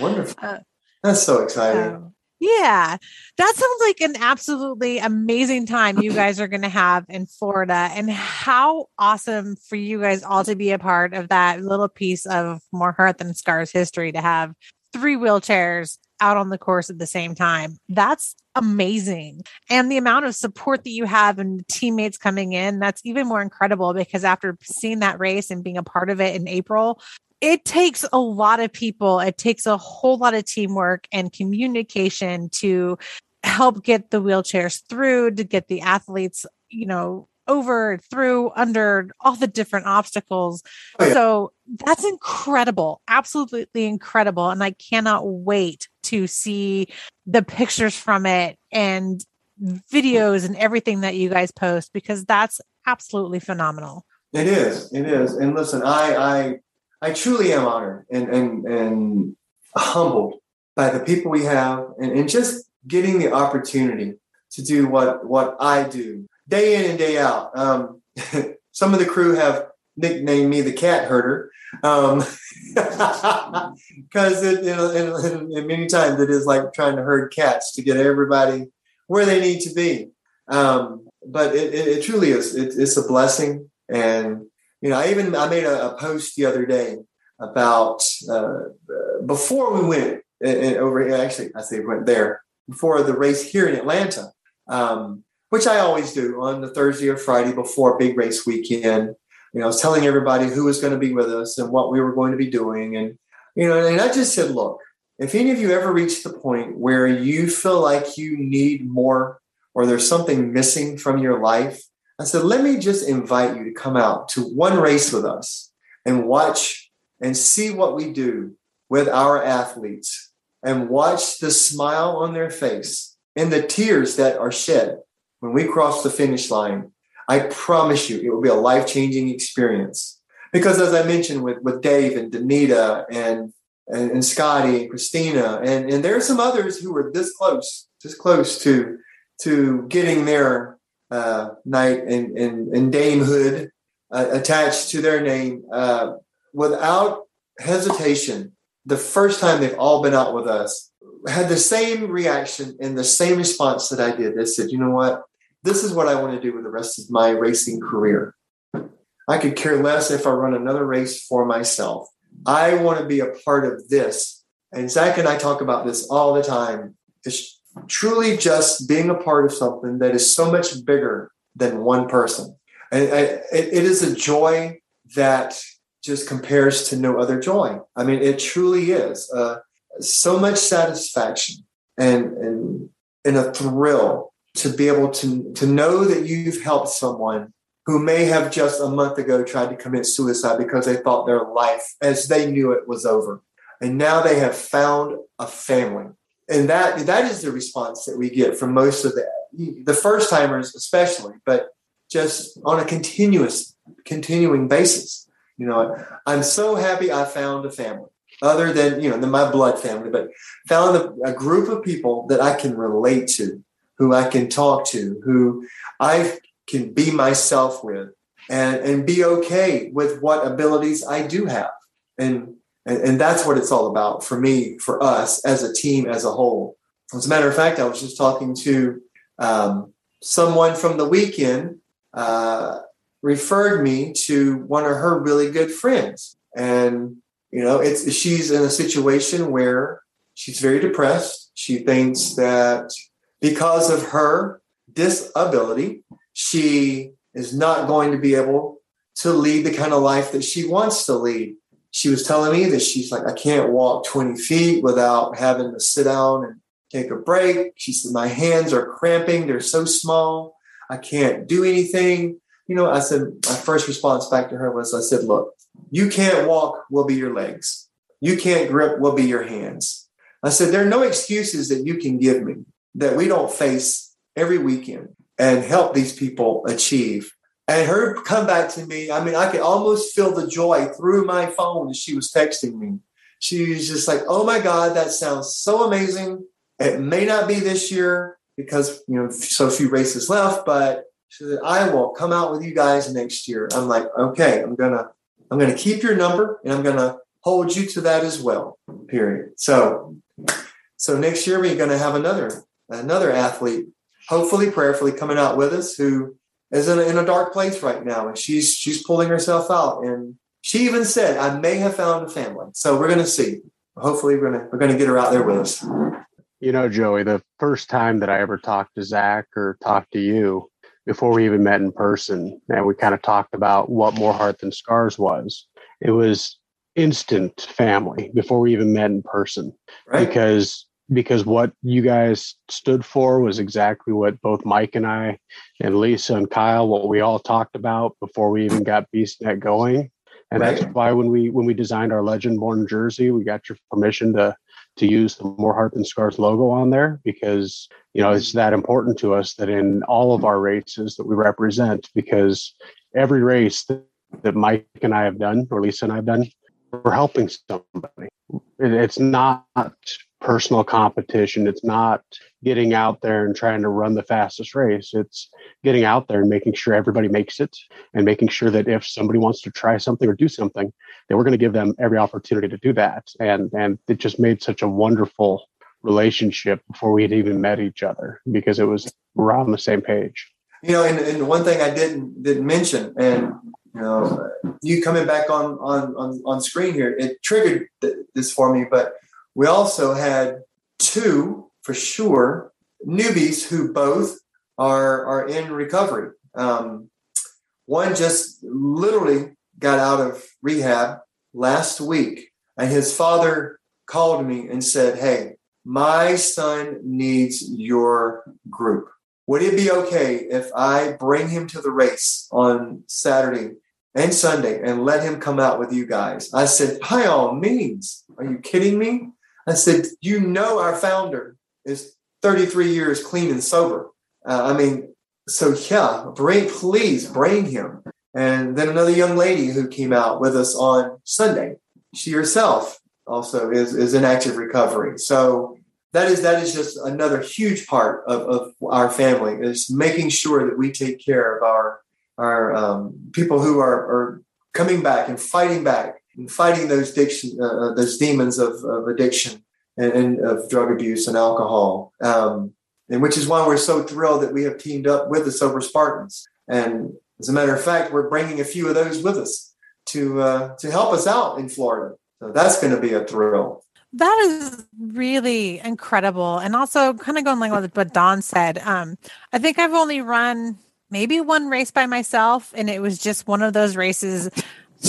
Wonderful. Uh, That's so exciting. Um, yeah, that sounds like an absolutely amazing time you guys are going to have in Florida. And how awesome for you guys all to be a part of that little piece of More Heart Than Scars history to have three wheelchairs out on the course at the same time. That's amazing. And the amount of support that you have and teammates coming in, that's even more incredible because after seeing that race and being a part of it in April, it takes a lot of people, it takes a whole lot of teamwork and communication to help get the wheelchairs through, to get the athletes, you know, over, through, under all the different obstacles. Oh, yeah. So that's incredible, absolutely incredible. And I cannot wait to see the pictures from it and videos and everything that you guys post because that's absolutely phenomenal. It is. It is. And listen, I I I truly am honored and and and humbled by the people we have and, and just getting the opportunity to do what what I do day in and day out. Um, some of the crew have nicknamed me the cat herder because um, it, many times it is like trying to herd cats to get everybody where they need to be. Um, but it, it, it, truly is. It, it's a blessing, and you know, I even I made a, a post the other day about uh, before we went and over. Actually, I say we went there before the race here in Atlanta, um, which I always do on the Thursday or Friday before big race weekend. You know, I was telling everybody who was going to be with us and what we were going to be doing, and you know, and I just said, look, if any of you ever reach the point where you feel like you need more or there's something missing from your life, I said, let me just invite you to come out to one race with us and watch and see what we do with our athletes and watch the smile on their face and the tears that are shed when we cross the finish line. I promise you, it will be a life changing experience. Because as I mentioned with, with Dave and Danita and, and, and Scotty and Christina, and, and there are some others who were this close, this close to, to getting their uh, knight and, and, and damehood uh, attached to their name uh, without hesitation. The first time they've all been out with us, had the same reaction and the same response that I did. They said, you know what? This is what I want to do with the rest of my racing career. I could care less if I run another race for myself. I want to be a part of this. And Zach and I talk about this all the time. It's truly just being a part of something that is so much bigger than one person. And it is a joy that just compares to no other joy. I mean, it truly is uh, so much satisfaction and, and, and a thrill to be able to, to know that you've helped someone who may have just a month ago tried to commit suicide because they thought their life as they knew it was over. And now they have found a family and that that is the response that we get from most of the the first timers especially but just on a continuous continuing basis. You know i'm so happy i found a family other than you know than my blood family but found a, a group of people that i can relate to who i can talk to who i can be myself with and and be okay with what abilities i do have. And and, and that's what it's all about for me, for us as a team as a whole. As a matter of fact, I was just talking to um, someone from the weekend uh, referred me to one of her really good friends, and you know, it's she's in a situation where she's very depressed. She thinks that because of her disability, she is not going to be able to lead the kind of life that she wants to lead she was telling me that she's like, I can't walk 20 feet without having to sit down and take a break. She said, My hands are cramping. They're so small. I can't do anything. You know, I said, my first response back to her was, I said, Look, you can't walk, will be your legs. you can't grip will be your hands. I said, there are no excuses that you can give me that we don't face every weekend and help these people achieve. And her come back to me, I mean, I could almost feel the joy through my phone as she was texting me. She was just like, oh my God, that sounds so amazing. It may not be this year because, you know, so few races left, but she said, I will come out with you guys next year. I'm like, okay, I'm going to, I'm going to keep your number and I'm going to hold you to that as well. Period. So, so next year we're going to have another another athlete, hopefully, prayerfully coming out with us who is in a, in a dark place right now, and she's she's pulling herself out. And she even said, "I may have found a family." So we're going to see. Hopefully, we're going to we're to get her out there with us. You know, Joey, the first time that I ever talked to Zach or talked to you before we even met in person, and we kind of talked about what more heart than scars was. It was instant family before we even met in person right. because because what you guys stood for was exactly what both Mike and I and Lisa and Kyle what we all talked about before we even got BeastNet going. And right. that's why when we when we designed our Legend Born jersey, we got your permission to to use the More Heart Than Scars logo on there because you know it's that important to us that in all of our races that we represent because every race that, that Mike and I have done or Lisa and I have done we're helping somebody. It's not personal competition. It's not getting out there and trying to run the fastest race. It's getting out there and making sure everybody makes it and making sure that if somebody wants to try something or do something, that we're going to give them every opportunity to do that. And and it just made such a wonderful relationship before we had even met each other because it was we're on the same page. You know, and, and one thing I didn't didn't mention, and you know, you coming back on on on, on screen here, it triggered th- this for me. But we also had two for sure newbies who both are are in recovery. Um, one just literally got out of rehab last week, and his father called me and said, "Hey, my son needs your group." Would it be okay if I bring him to the race on Saturday and Sunday and let him come out with you guys. I said, by all means. Are you kidding me? I said, you know, our founder is 33 years clean and sober. Uh, I mean, so yeah, bring, please bring him. And then another young lady who came out with us on Sunday, she herself also is, is in active recovery. So that is, that is just another huge part of, of our family is making sure that we take care of our our um, people who are, are coming back and fighting back and fighting those addiction, uh, uh, those demons of, of addiction and, and, of drug abuse and alcohol. Um, and which is why we're so thrilled that we have teamed up with the Sober Spartans. And as a matter of fact, we're bringing a few of those with us to uh, to help us out in Florida. So that's going to be a thrill. That is really incredible, and also kind of going along with what Don said. Um, I think I've only run maybe one race by myself and it was just one of those races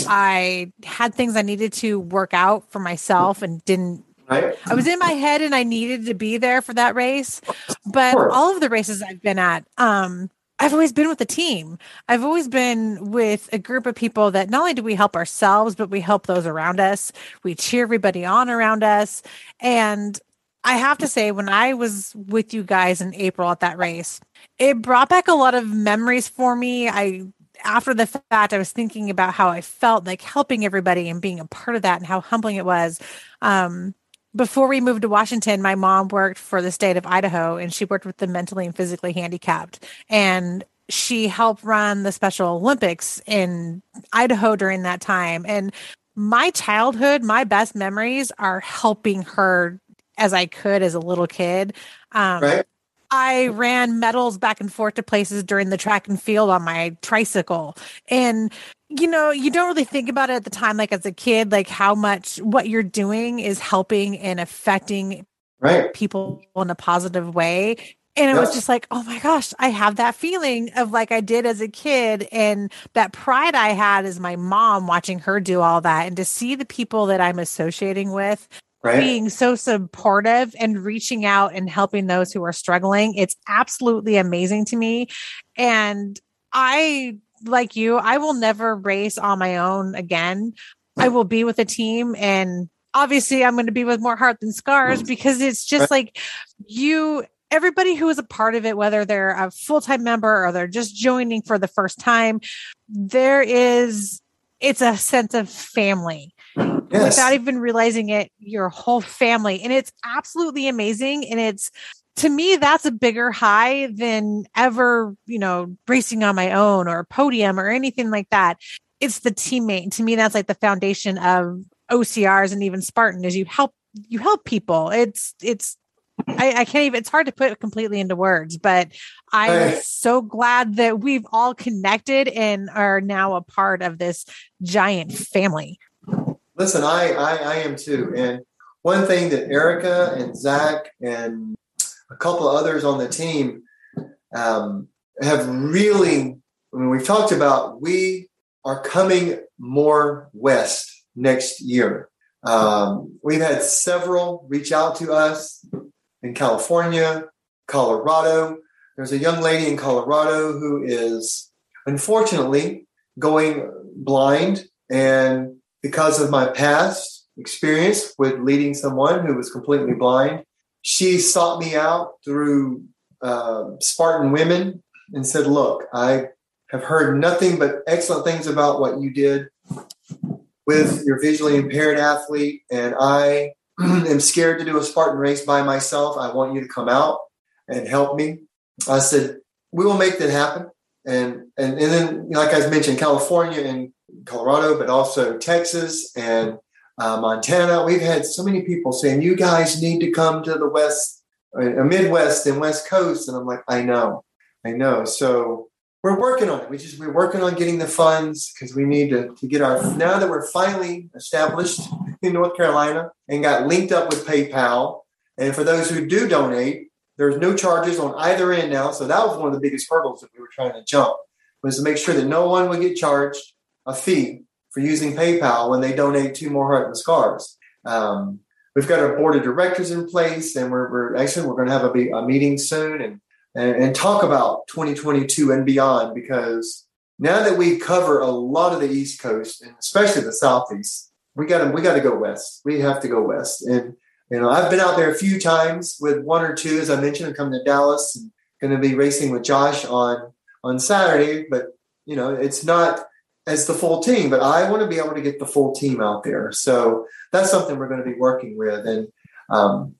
I had things I needed to work out for myself and didn't Right. I was in my head and I needed to be there for that race. But all of the races I've been at, um, I've always been with a team. I've always been with a group of people that not only do we help ourselves, but we help those around us. We cheer everybody on around us. And I have to say, when I was with you guys in April at that race, it brought back a lot of memories for me. I after the fact, I was thinking about how I felt like helping everybody and being a part of that and how humbling it was. Um, before we moved to Washington, my mom worked for the state of Idaho and she worked with the mentally and physically handicapped. And she helped run the Special Olympics in Idaho during that time. And my childhood, my best memories are helping her as I could as a little kid. Um, right. I ran medals back and forth to places during the track and field on my tricycle. And, you know, you don't really think about it at the time, like as a kid, like how much what you're doing is helping and affecting right. people in a positive way. And it was just like, oh my gosh, I have that feeling of like I did as a kid. And that pride I had as my mom watching her do all that and to see the people that I'm associating with right. being so supportive and reaching out and helping those who are struggling. It's absolutely amazing to me. And I, like you, I will never race on my own again. I will be with a team and obviously I'm going to be with more heart than scars because it's just like you everybody who is a part of it, whether they're a full time member or they're just joining for the first time, there is, it's a sense of family. Yes. Without even realizing it, your whole family. And it's absolutely amazing. And it's, to me, that's a bigger high than ever, you know, racing on my own or a podium or anything like that. It's the teammate. To me, that's like the foundation of OCRs and even Spartan is you help you help people. It's it's I, I, can't even it's hard to put it completely into words but i'm so glad that we've all connected and are now a part of this giant family listen i i, I am too and one thing that erica and zach and a couple of others on the team um, have really I mean, we've talked about we are coming more west next year um, we've had several reach out to us in California, Colorado. There's a young lady in Colorado who is unfortunately going blind. And because of my past experience with leading someone who was completely blind, she sought me out through uh, Spartan Women and said, Look, I have heard nothing but excellent things about what you did with your visually impaired athlete. And I am scared to do a Spartan race by myself. I want you to come out and help me. I said, we will make that happen. And, and, and then, like I mentioned, California and Colorado, but also Texas and uh, Montana. We've had so many people saying, you guys need to come to the West, uh, Midwest and West Coast. And I'm like, I know, I know. So we're working on it. We just, we're working on getting the funds because we need to, to get our, now that we're finally established in North Carolina and got linked up with PayPal. And for those who do donate, there's no charges on either end now. So that was one of the biggest hurdles that we were trying to jump was to make sure that no one would get charged a fee for using PayPal when they donate to more heart and scars. Um, we've got our board of directors in place, and we're, we're actually we're going to have a, a meeting soon and, and and talk about 2022 and beyond because now that we cover a lot of the East Coast and especially the Southeast, we got to we got to go west. We have to go west. And you know, I've been out there a few times with one or two, as I mentioned. I'm coming to Dallas and going to be racing with Josh on on Saturday. But you know, it's not as the full team. But I want to be able to get the full team out there. So that's something we're going to be working with. And um,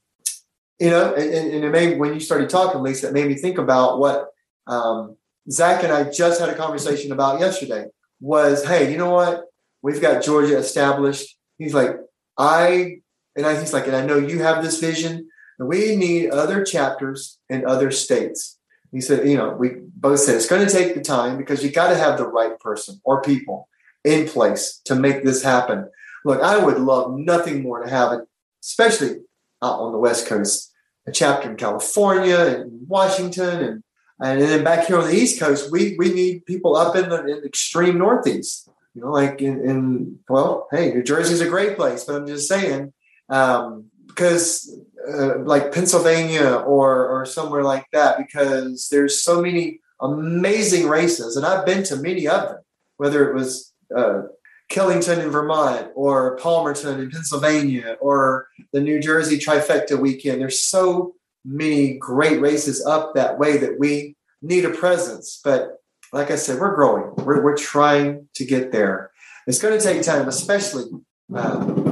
you know, and, and it made when you started talking, Lisa, it made me think about what um, Zach and I just had a conversation about yesterday. Was hey, you know what? We've got Georgia established. He's like, I, and I, he's like, and I know you have this vision, and we need other chapters in other states. He said, you know, we both said it's going to take the time because you got to have the right person or people in place to make this happen. Look, I would love nothing more to have it, especially out on the West Coast, a chapter in California and Washington and and then back here on the East Coast, we we need people up in the, in extreme Northeast you know, like in, in well, hey, New Jersey's a great place, but I'm just saying, um, because uh, like Pennsylvania or or somewhere like that, because there's so many amazing races, and I've been to many of them, whether it was uh, Killington in Vermont or Palmerton in Pennsylvania or the New Jersey trifecta weekend. There's so many great races up that way that we need a presence, but like I said, we're growing. We're, we're trying to get there. It's going to take time, especially um,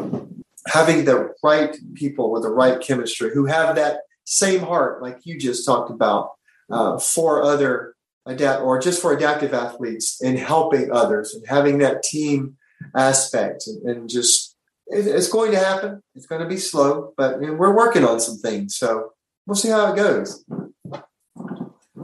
having the right people with the right chemistry who have that same heart, like you just talked about, uh, for other adapt or just for adaptive athletes and helping others and having that team aspect and, and just it, it's going to happen. It's going to be slow, but we're working on some things. So we'll see how it goes.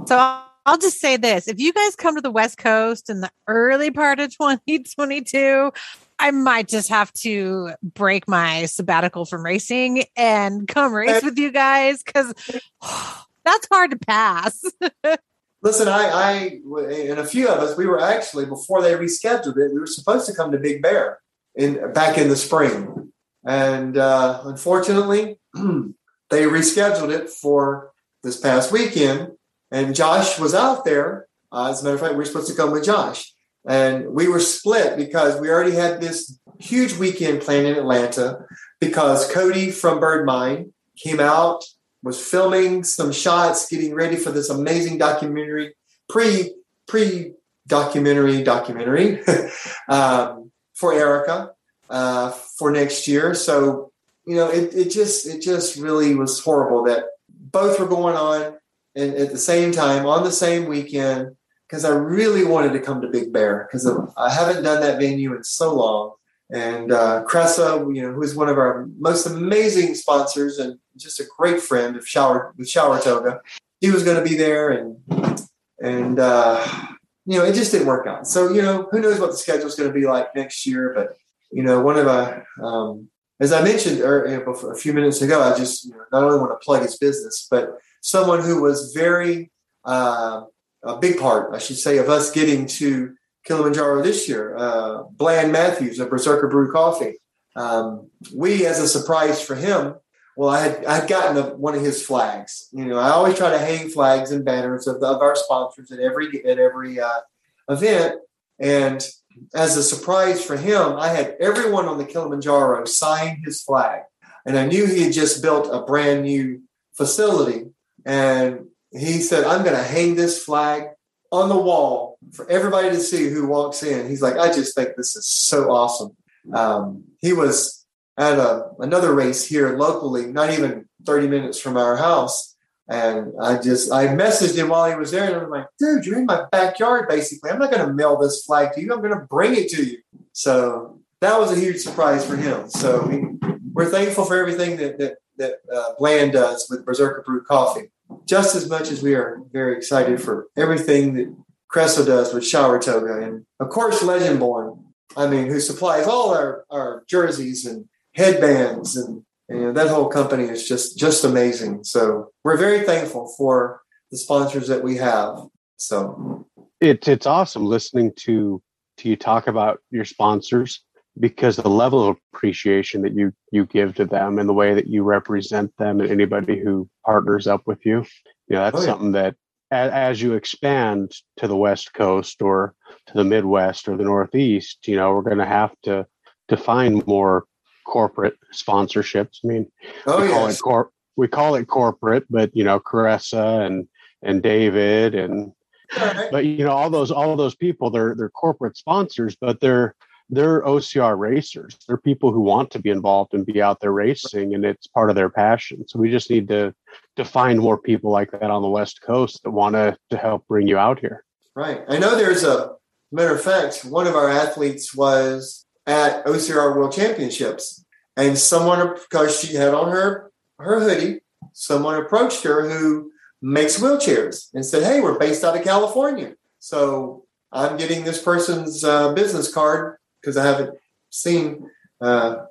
So I'll just say this if you guys come to the West Coast in the early part of 2022, I might just have to break my sabbatical from racing and come race with you guys because that's hard to pass. Listen, I, I, and a few of us, we were actually before they rescheduled it, we were supposed to come to Big Bear in back in the spring, and uh, unfortunately, they rescheduled it for this past weekend. And Josh was out there. Uh, as a matter of fact, we were supposed to come with Josh. And we were split because we already had this huge weekend planned in Atlanta. because Cody from Bird Mind came out, was filming some shots, getting ready for this amazing documentary, pre pre documentary documentary um, for Erica uh, for next year. So you know, it, it just it just really was horrible that both were going on and at the same time on the same weekend because I really wanted to come to Big Bear because I haven't done that venue in so long. And uh, Cressa, you know, who is one of our most amazing sponsors and just a great friend of Shower with Shower Toga, he was going to be there, and and uh, you know, it just didn't work out. So you know, who knows what the schedule is going to be like next year? But you know, one of our um, as I mentioned a few minutes ago, I just you know, not only want to plug his business, but someone who was very uh, a big part, I should say, of us getting to Kilimanjaro this year. Uh, Bland Matthews of Berserker Brew Coffee. Um, we, as a surprise for him, well, I had I had gotten a, one of his flags. You know, I always try to hang flags and banners of, the, of our sponsors at every at every uh, event. And as a surprise for him, I had everyone on the Kilimanjaro sign his flag, and I knew he had just built a brand new facility. And he said, "I'm going to hang this flag on the wall for everybody to see who walks in. He's like, I just think this is so awesome. Um, he was at a, another race here locally, not even 30 minutes from our house. And I just, I messaged him while he was there and I'm like, dude, you're in my backyard, basically. I'm not going to mail this flag to you. I'm going to bring it to you. So that was a huge surprise for him. So we, we're thankful for everything that, that, that uh, Bland does with Berserker Brew Coffee just as much as we are very excited for everything that Cressa does with Shower Toga. And of course, Legendborn, I mean, who supplies all our, our jerseys and headbands and, and that whole company is just, just amazing. So we're very thankful for the sponsors that we have. So it's, it's awesome listening to, to you talk about your sponsors because the level of appreciation that you you give to them and the way that you represent them and anybody who partners up with you you know that's oh, yeah. something that as, as, you expand to the west coast or to the midwest or the northeast you know we're going to have to to find more corporate sponsorships i mean oh, we, yes. call it cor- we call it corporate but you know caressa and and david and right. but you know all those all those people they're they're corporate sponsors but they're they're OCR racers. They're people who want to be involved and be out there racing, and it's part of their passion. So we just need to to find more people like that on the West Coast that want to to help bring you out here. Right. I know there's a matter of fact, one of our athletes was at OCR World Championships, and someone because she had on her her hoodie, someone approached her who makes wheelchairs and said, "Hey, we're based out of California." So I'm getting this person's uh, business card because I haven't seen uh,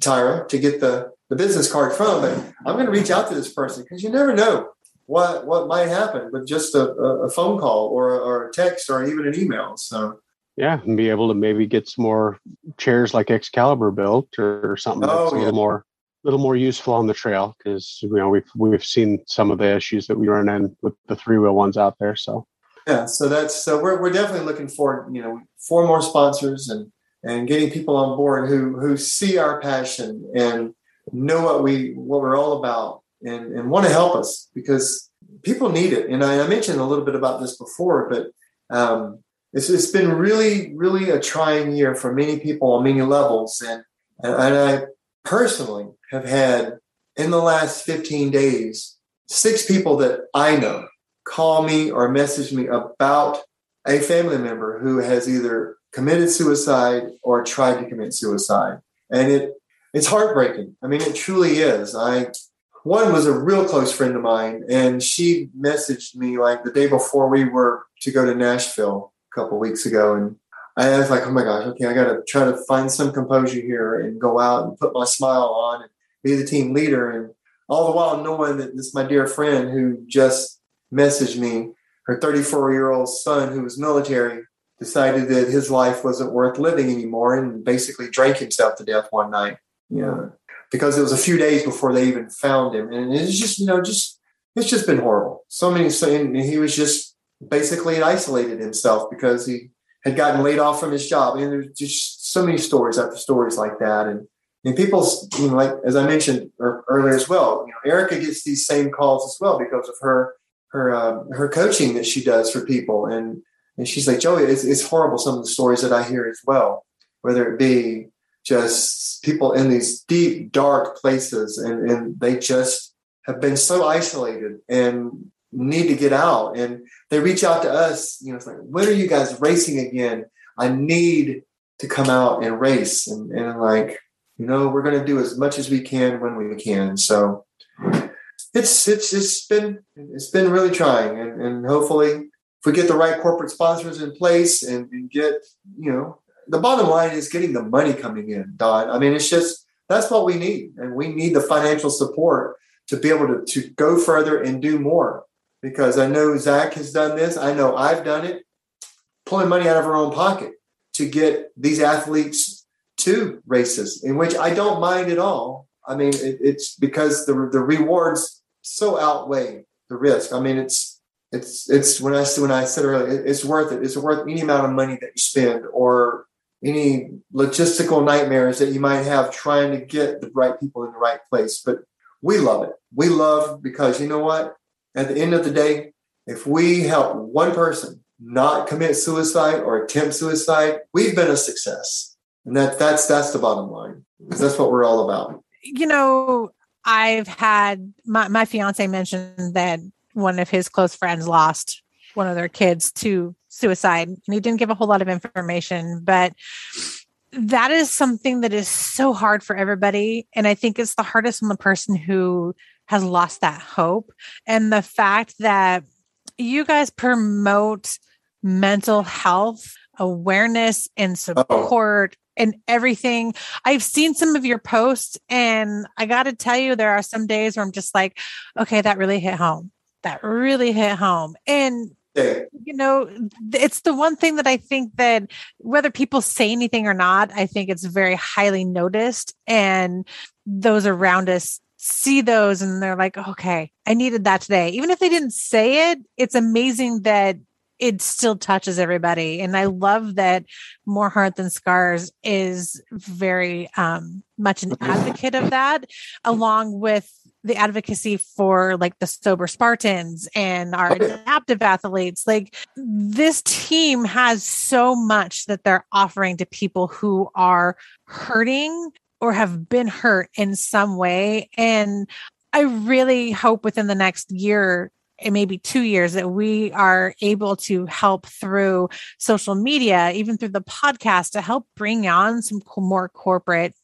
Tyra to get the, the business card from. But I'm going to reach out to this person because you never know what what might happen with just a, a phone call or, or a text or even an email. So yeah, and be able to maybe get some more chairs like Excalibur built or, something oh, that's a little more little more useful on the trail because you know we've we've seen some of the issues that we run in with the three wheel ones out there. So yeah, so that's so we're we're definitely looking for you know for more sponsors and and getting people on board who who see our passion and know what we what we're all about and and want to help us because people need it. And I, I mentioned a little bit about this before, but um, it's it's been really really a trying year for many people on many levels, and and, and I personally have had in the last 15 days six people that I know call me or message me about a family member who has either committed suicide or tried to commit suicide. And it it's heartbreaking. I mean, it truly is. I one was a real close friend of mine, and she messaged me like the day before we were to go to Nashville a couple weeks ago, and I was like, "Oh my gosh, okay, I got to try to find some composure here and go out and put my smile on and be the team leader." And all the while knowing that this my dear friend who just messaged me, her 34 year old son who was military decided that his life wasn't worth living anymore and basically drank himself to death one night. You know, because it was a few days before they even found him, and it's just you know just it's just been horrible. So many saying he was just basically isolated himself because he had gotten laid off from his job, and there's just so many stories after stories like that, and And people, you know, like as I mentioned earlier as well, you know, Erica gets these same calls as well because of her her uh, her coaching that she does for people, and and she's like, Joey, it's, it's horrible some of the stories that I hear as well, whether it be just people in these deep dark places, and and they just have been so isolated and need to get out, and they reach out to us, you know, it's like, when are you guys racing again? I need to come out and race, and and like you know, we're going to do as much as we can when we can. So it's it's it's been it's been really trying, and, and hopefully, if we get the right corporate sponsors in place and, and get you know, the bottom line is getting the money coming in. Don, I mean, it's just that's what we need, and we need the financial support to be able to to go further and do more. Because I know Zach has done this, I know I've done it, pulling money out of our own pocket to get these athletes to races, in which I don't mind at all. I mean, it, it's because the the rewards so outweigh the risk. I mean, it's it's it's when I when I said earlier, it's worth it. It's worth any amount of money that you spend or any logistical nightmares that you might have trying to get the right people in the right place. But we love it. We love because you know what? At the end of the day, if we help one person not commit suicide or attempt suicide, we've been a success. And that that's that's the bottom line. Because that's what we're all about. You know, I've had my, my fiance mentioned that one of his close friends lost one of their kids to suicide. And he didn't give a whole lot of information, but that is something that is so hard for everybody. And I think it's the hardest on the person who has lost that hope. And the fact that you guys promote mental health awareness and oh. support and everything. I've seen some of your posts, and I got to tell you, there are some days where I'm just like, okay, that really hit home. That really hit home. And you know, it's the one thing that I think that whether people say anything or not, I think it's very highly noticed, and those around us see those and they're like, okay, I needed that today. Even if they didn't say it, it's amazing that it still touches everybody. And I love that More Heart Than Scars is very um, much an advocate of that, along with the advocacy for like the sober Spartans and our adaptive athletes. Like this team has so much that they're offering to people who are hurting or have been hurt in some way. And I really hope within the next year and maybe two years that we are able to help through social media, even through the podcast to help bring on some more corporate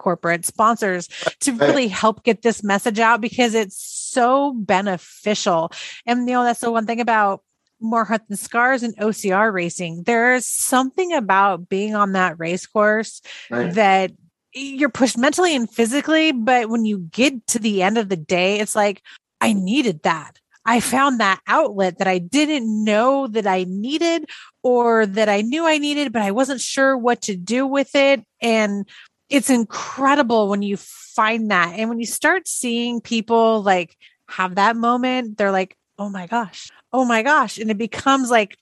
corporate sponsors to really help get this message out because it's so beneficial. And you know, that's the one thing about more heart than scars and OCR racing. There's something about being on that race course right. that you're pushed mentally and physically, but when you get to the end of the day, it's like, I needed that. I found that outlet that I didn't know that I needed or that I knew I needed, but I wasn't sure what to do with it. And it's incredible when you find that. And when you start seeing people like have that moment, they're like, oh my gosh, oh my gosh. And it becomes like,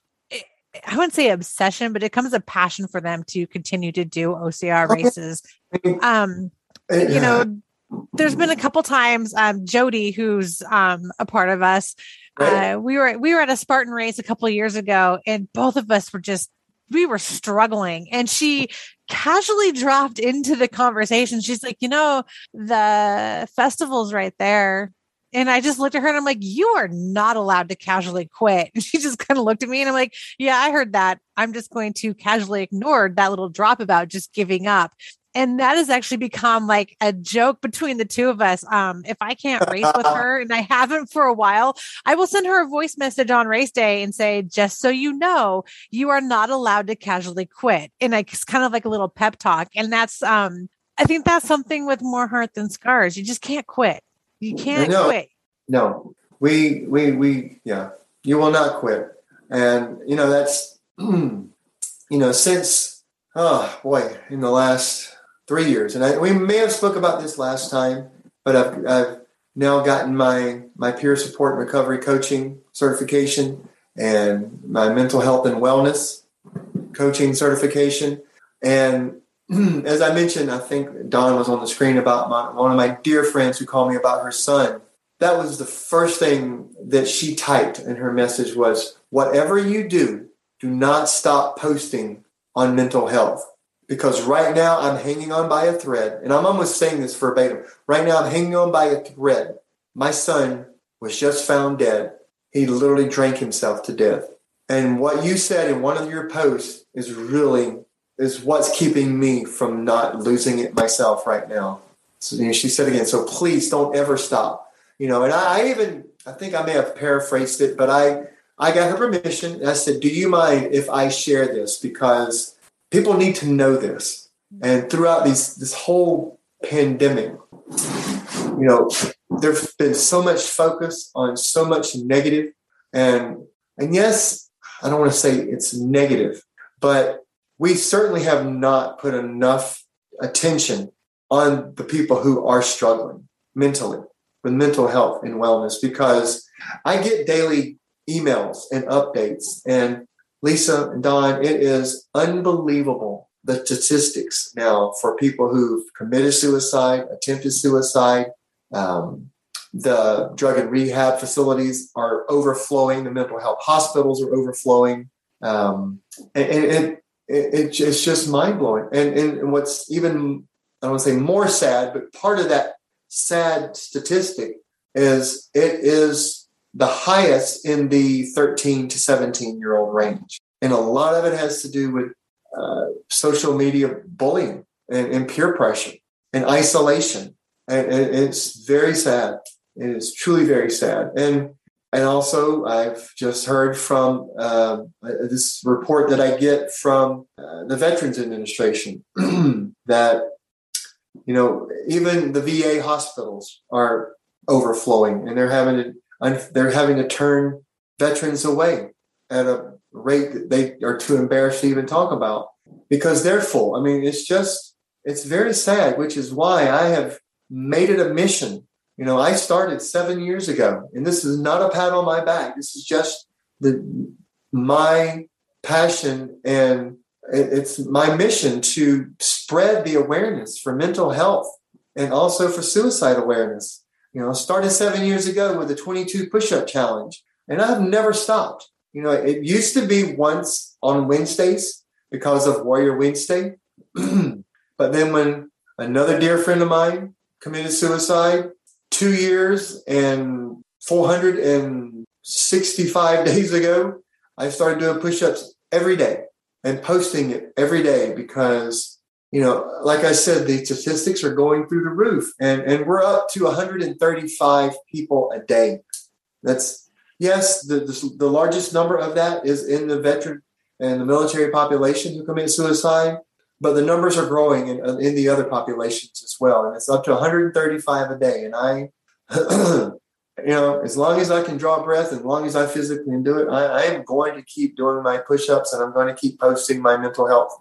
I wouldn't say obsession, but it becomes a passion for them to continue to do OCR races. Um, you know, there's been a couple times um jody who's um a part of us uh we were we were at a spartan race a couple of years ago and both of us were just we were struggling and she casually dropped into the conversation she's like you know the festival's right there and I just looked at her and I'm like, you are not allowed to casually quit. And she just kind of looked at me and I'm like, yeah, I heard that. I'm just going to casually ignore that little drop about just giving up and that has actually become like a joke between the two of us. Um, if I can't race with her, and I haven't for a while, I will send her a voice message on race day and say, "Just so you know, you are not allowed to casually quit." And like, it's kind of like a little pep talk. And that's, um, I think that's something with more heart than scars. You just can't quit. You can't no, quit. No, we, we, we, yeah, you will not quit. And you know that's, you know, since oh boy, in the last three years. And I, we may have spoke about this last time, but I've, I've now gotten my my peer support and recovery coaching certification and my mental health and wellness coaching certification. And as I mentioned, I think Dawn was on the screen about my, one of my dear friends who called me about her son. That was the first thing that she typed in her message was, whatever you do, do not stop posting on mental health. Because right now I'm hanging on by a thread, and I'm almost saying this verbatim. Right now I'm hanging on by a thread. My son was just found dead. He literally drank himself to death. And what you said in one of your posts is really is what's keeping me from not losing it myself right now. So you know, she said again, so please don't ever stop. You know, and I, I even I think I may have paraphrased it, but I I got her permission and I said, Do you mind if I share this? Because people need to know this. And throughout these this whole pandemic, you know, there's been so much focus on so much negative and and yes, I don't want to say it's negative, but we certainly have not put enough attention on the people who are struggling mentally with mental health and wellness because I get daily emails and updates. And Lisa and Don, it is unbelievable the statistics now for people who've committed suicide, attempted suicide. Um, the drug and rehab facilities are overflowing. The mental health hospitals are overflowing. Um, and, and, it, it's just mind blowing. And, and what's even, I don't want to say more sad, but part of that sad statistic is it is the highest in the 13 to 17 year old range. And a lot of it has to do with uh, social media bullying and, and, peer pressure and isolation. And, and it's very sad. It is truly very sad. And and also, I've just heard from uh, this report that I get from uh, the Veterans Administration that you know even the VA hospitals are overflowing, and they're having to they're having to turn veterans away at a rate that they are too embarrassed to even talk about because they're full. I mean, it's just it's very sad, which is why I have made it a mission you know, I started seven years ago, and this is not a pat on my back. This is just the my passion and it's my mission to spread the awareness for mental health and also for suicide awareness. You know, started seven years ago with a 22 push-up challenge, and I've never stopped. You know, it used to be once on Wednesdays because of Warrior Wednesday, but then when another dear friend of mine committed suicide, two years and 465 days ago, I started doing push ups every day and posting it every day because, you know, like I said, the statistics are going through the roof and, and we're up to 135 people a day. That's, yes, the, the, the largest number of that is in the veteran and the military population who commit suicide but the numbers are growing in, uh, in the other populations as well. And it's up to 135 a day. And I, you know, as long as I can draw breath, as long as I physically can do it, I, I am going to keep doing my push ups and I'm going to keep posting my mental health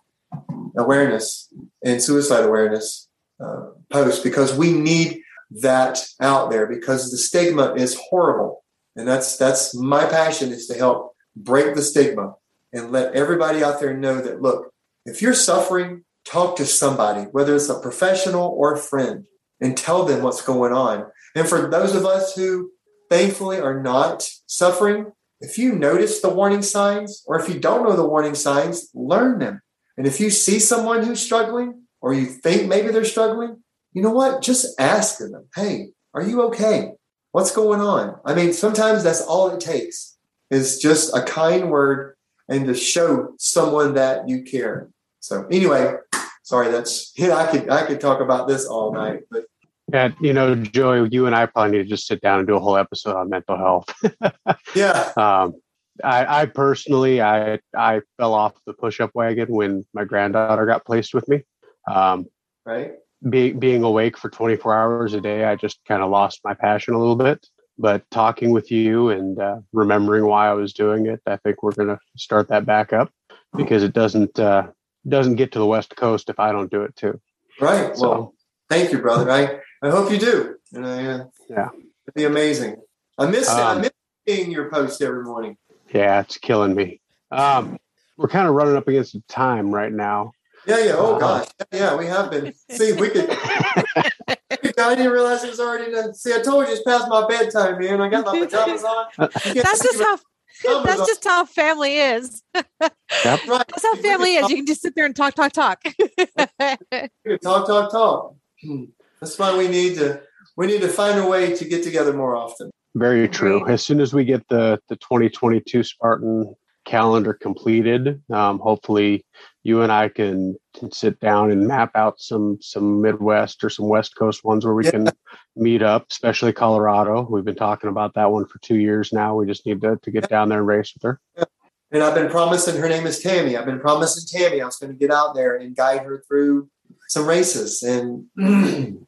awareness and suicide awareness uh, posts because we need that out there because the stigma is horrible. And that's that's my passion is to help break the stigma and let everybody out there know that look, if you're suffering, talk to somebody, whether it's a professional or a friend, and tell them what's going on. And for those of us who thankfully are not suffering, if you notice the warning signs, or if you don't know the warning signs, learn them. And if you see someone who's struggling, or you think maybe they're struggling, you know what? Just ask them, hey, are you okay? What's going on? I mean, sometimes that's all it takes is just a kind word and to show someone that you care. So anyway, sorry, that's yeah, I could I could talk about this all night, but yeah, you know, Joey, you and I probably need to just sit down and do a whole episode on mental health. yeah. Um, I, I personally, I I fell off the push-up wagon when my granddaughter got placed with me. Um, right. Being being awake for 24 hours a day, I just kind of lost my passion a little bit. But talking with you and uh, remembering why I was doing it, I think we're going to start that back up because it doesn't uh, doesn't get to the West Coast if I don't do it too. Right. So, well, thank you, brother. I I hope you do. And I, uh, yeah, it'd be amazing. I miss um, I miss seeing your post every morning. Yeah, it's killing me. Um, we're kind of running up against time right now. Yeah, yeah. Oh gosh, yeah, we have been. See, we could. I didn't realize it was already done. See, I told you it's past my bedtime, man. I got my pajamas on. That's just how. That's just how family is. Yep. Right. That's how family is. You can just sit there and talk, talk, talk. talk, talk, talk. Hmm. That's why we need to we need to find a way to get together more often. Very true. As soon as we get the the 2022 Spartan calendar completed, um, hopefully you and I can, can, sit down and map out some some Midwest or some West Coast ones where we yeah. can meet up, especially Colorado. We've been talking about that one for two years now. We just need to, to get down there and race with her. Yeah. And I've been promising her name is Tammy. I've been promising Tammy I was going to get out there and guide her through some races, and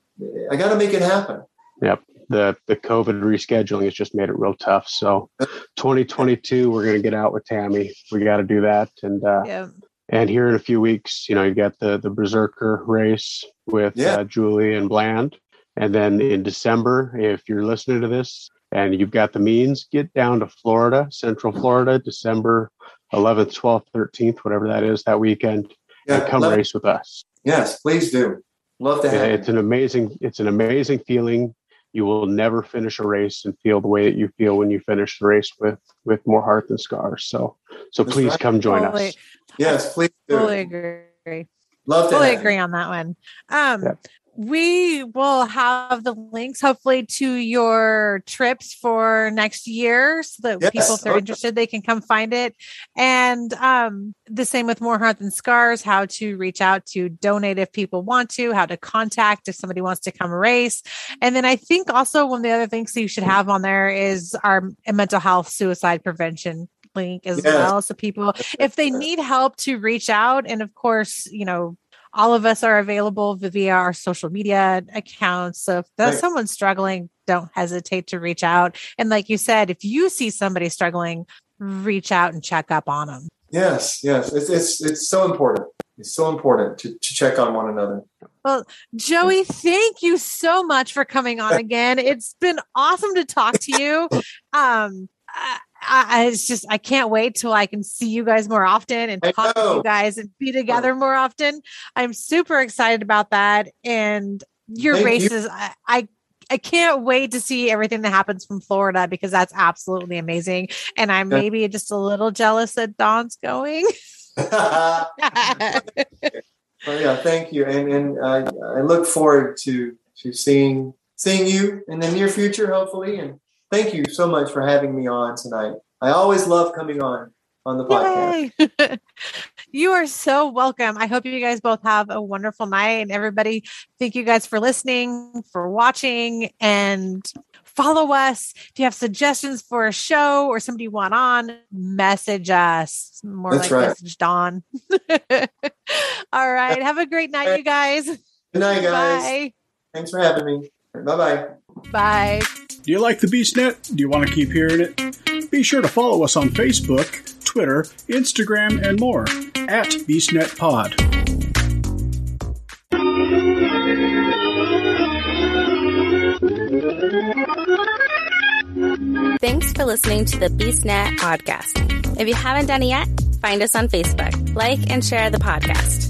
I got to make it happen. Yep. The the COVID rescheduling has just made it real tough. So 2022, we're going to get out with Tammy. We got to do that. And uh, yeah. and here in a few weeks, you know, you got the the Berserker race with yeah. uh, Julie and Bland. And then in December, if you're listening to this and you've got the means, get down to Florida, Central Florida, December 11th, 12th, 13th, whatever that is, that weekend, yeah, and come race with us. Yes, please do. Love to have. Yeah, it's an amazing. It's an amazing feeling. You will never finish a race and feel the way that you feel when you finish the race with with more heart than scars. So, so That's please right. come join totally. us. Yes, please. Do. Totally agree. Love to totally agree on that one. Um, yeah we will have the links hopefully to your trips for next year so that yes. people if they're interested they can come find it. And um, the same with more heart than scars how to reach out to donate if people want to how to contact if somebody wants to come race. And then i think also one of the other things that you should have on there is our mental health suicide prevention link as yes. well. So people if they need help to reach out and of course you know all of us are available via our social media accounts. So if right. someone's struggling, don't hesitate to reach out. And like you said, if you see somebody struggling, reach out and check up on them. Yes, yes. It's it's it's so important. It's so important to, to check on one another. Well, Joey, thank you so much for coming on again. It's been awesome to talk to you. Um, I, it's just I can't wait till I can see you guys more often and talk to you guys and be together more often. I'm super excited about that. And your Thank races, you. I, I I can't wait to see everything that happens from Florida because that's absolutely amazing. And I'm maybe just a little jealous that Don's going. well, yeah, thank you, and and I, I look forward to to seeing seeing you in the near future, hopefully, and thank you so much for having me on tonight. I always love coming on on the podcast. you are so welcome. I hope you guys both have a wonderful night and everybody thank you guys for listening, for watching and follow us. If you have suggestions for a show or somebody you want on, message us. More That's like right. message Don. All right. Have a great night, you guys. Good night, guys. Bye. Thanks for having me. Bye-bye. Bye. Do you like the BeastNet? Do you want to keep hearing it? Be sure to follow us on Facebook, Twitter, Instagram, and more at BeastNetPod. Thanks for listening to the BeastNet podcast. If you haven't done it yet, find us on Facebook, like and share the podcast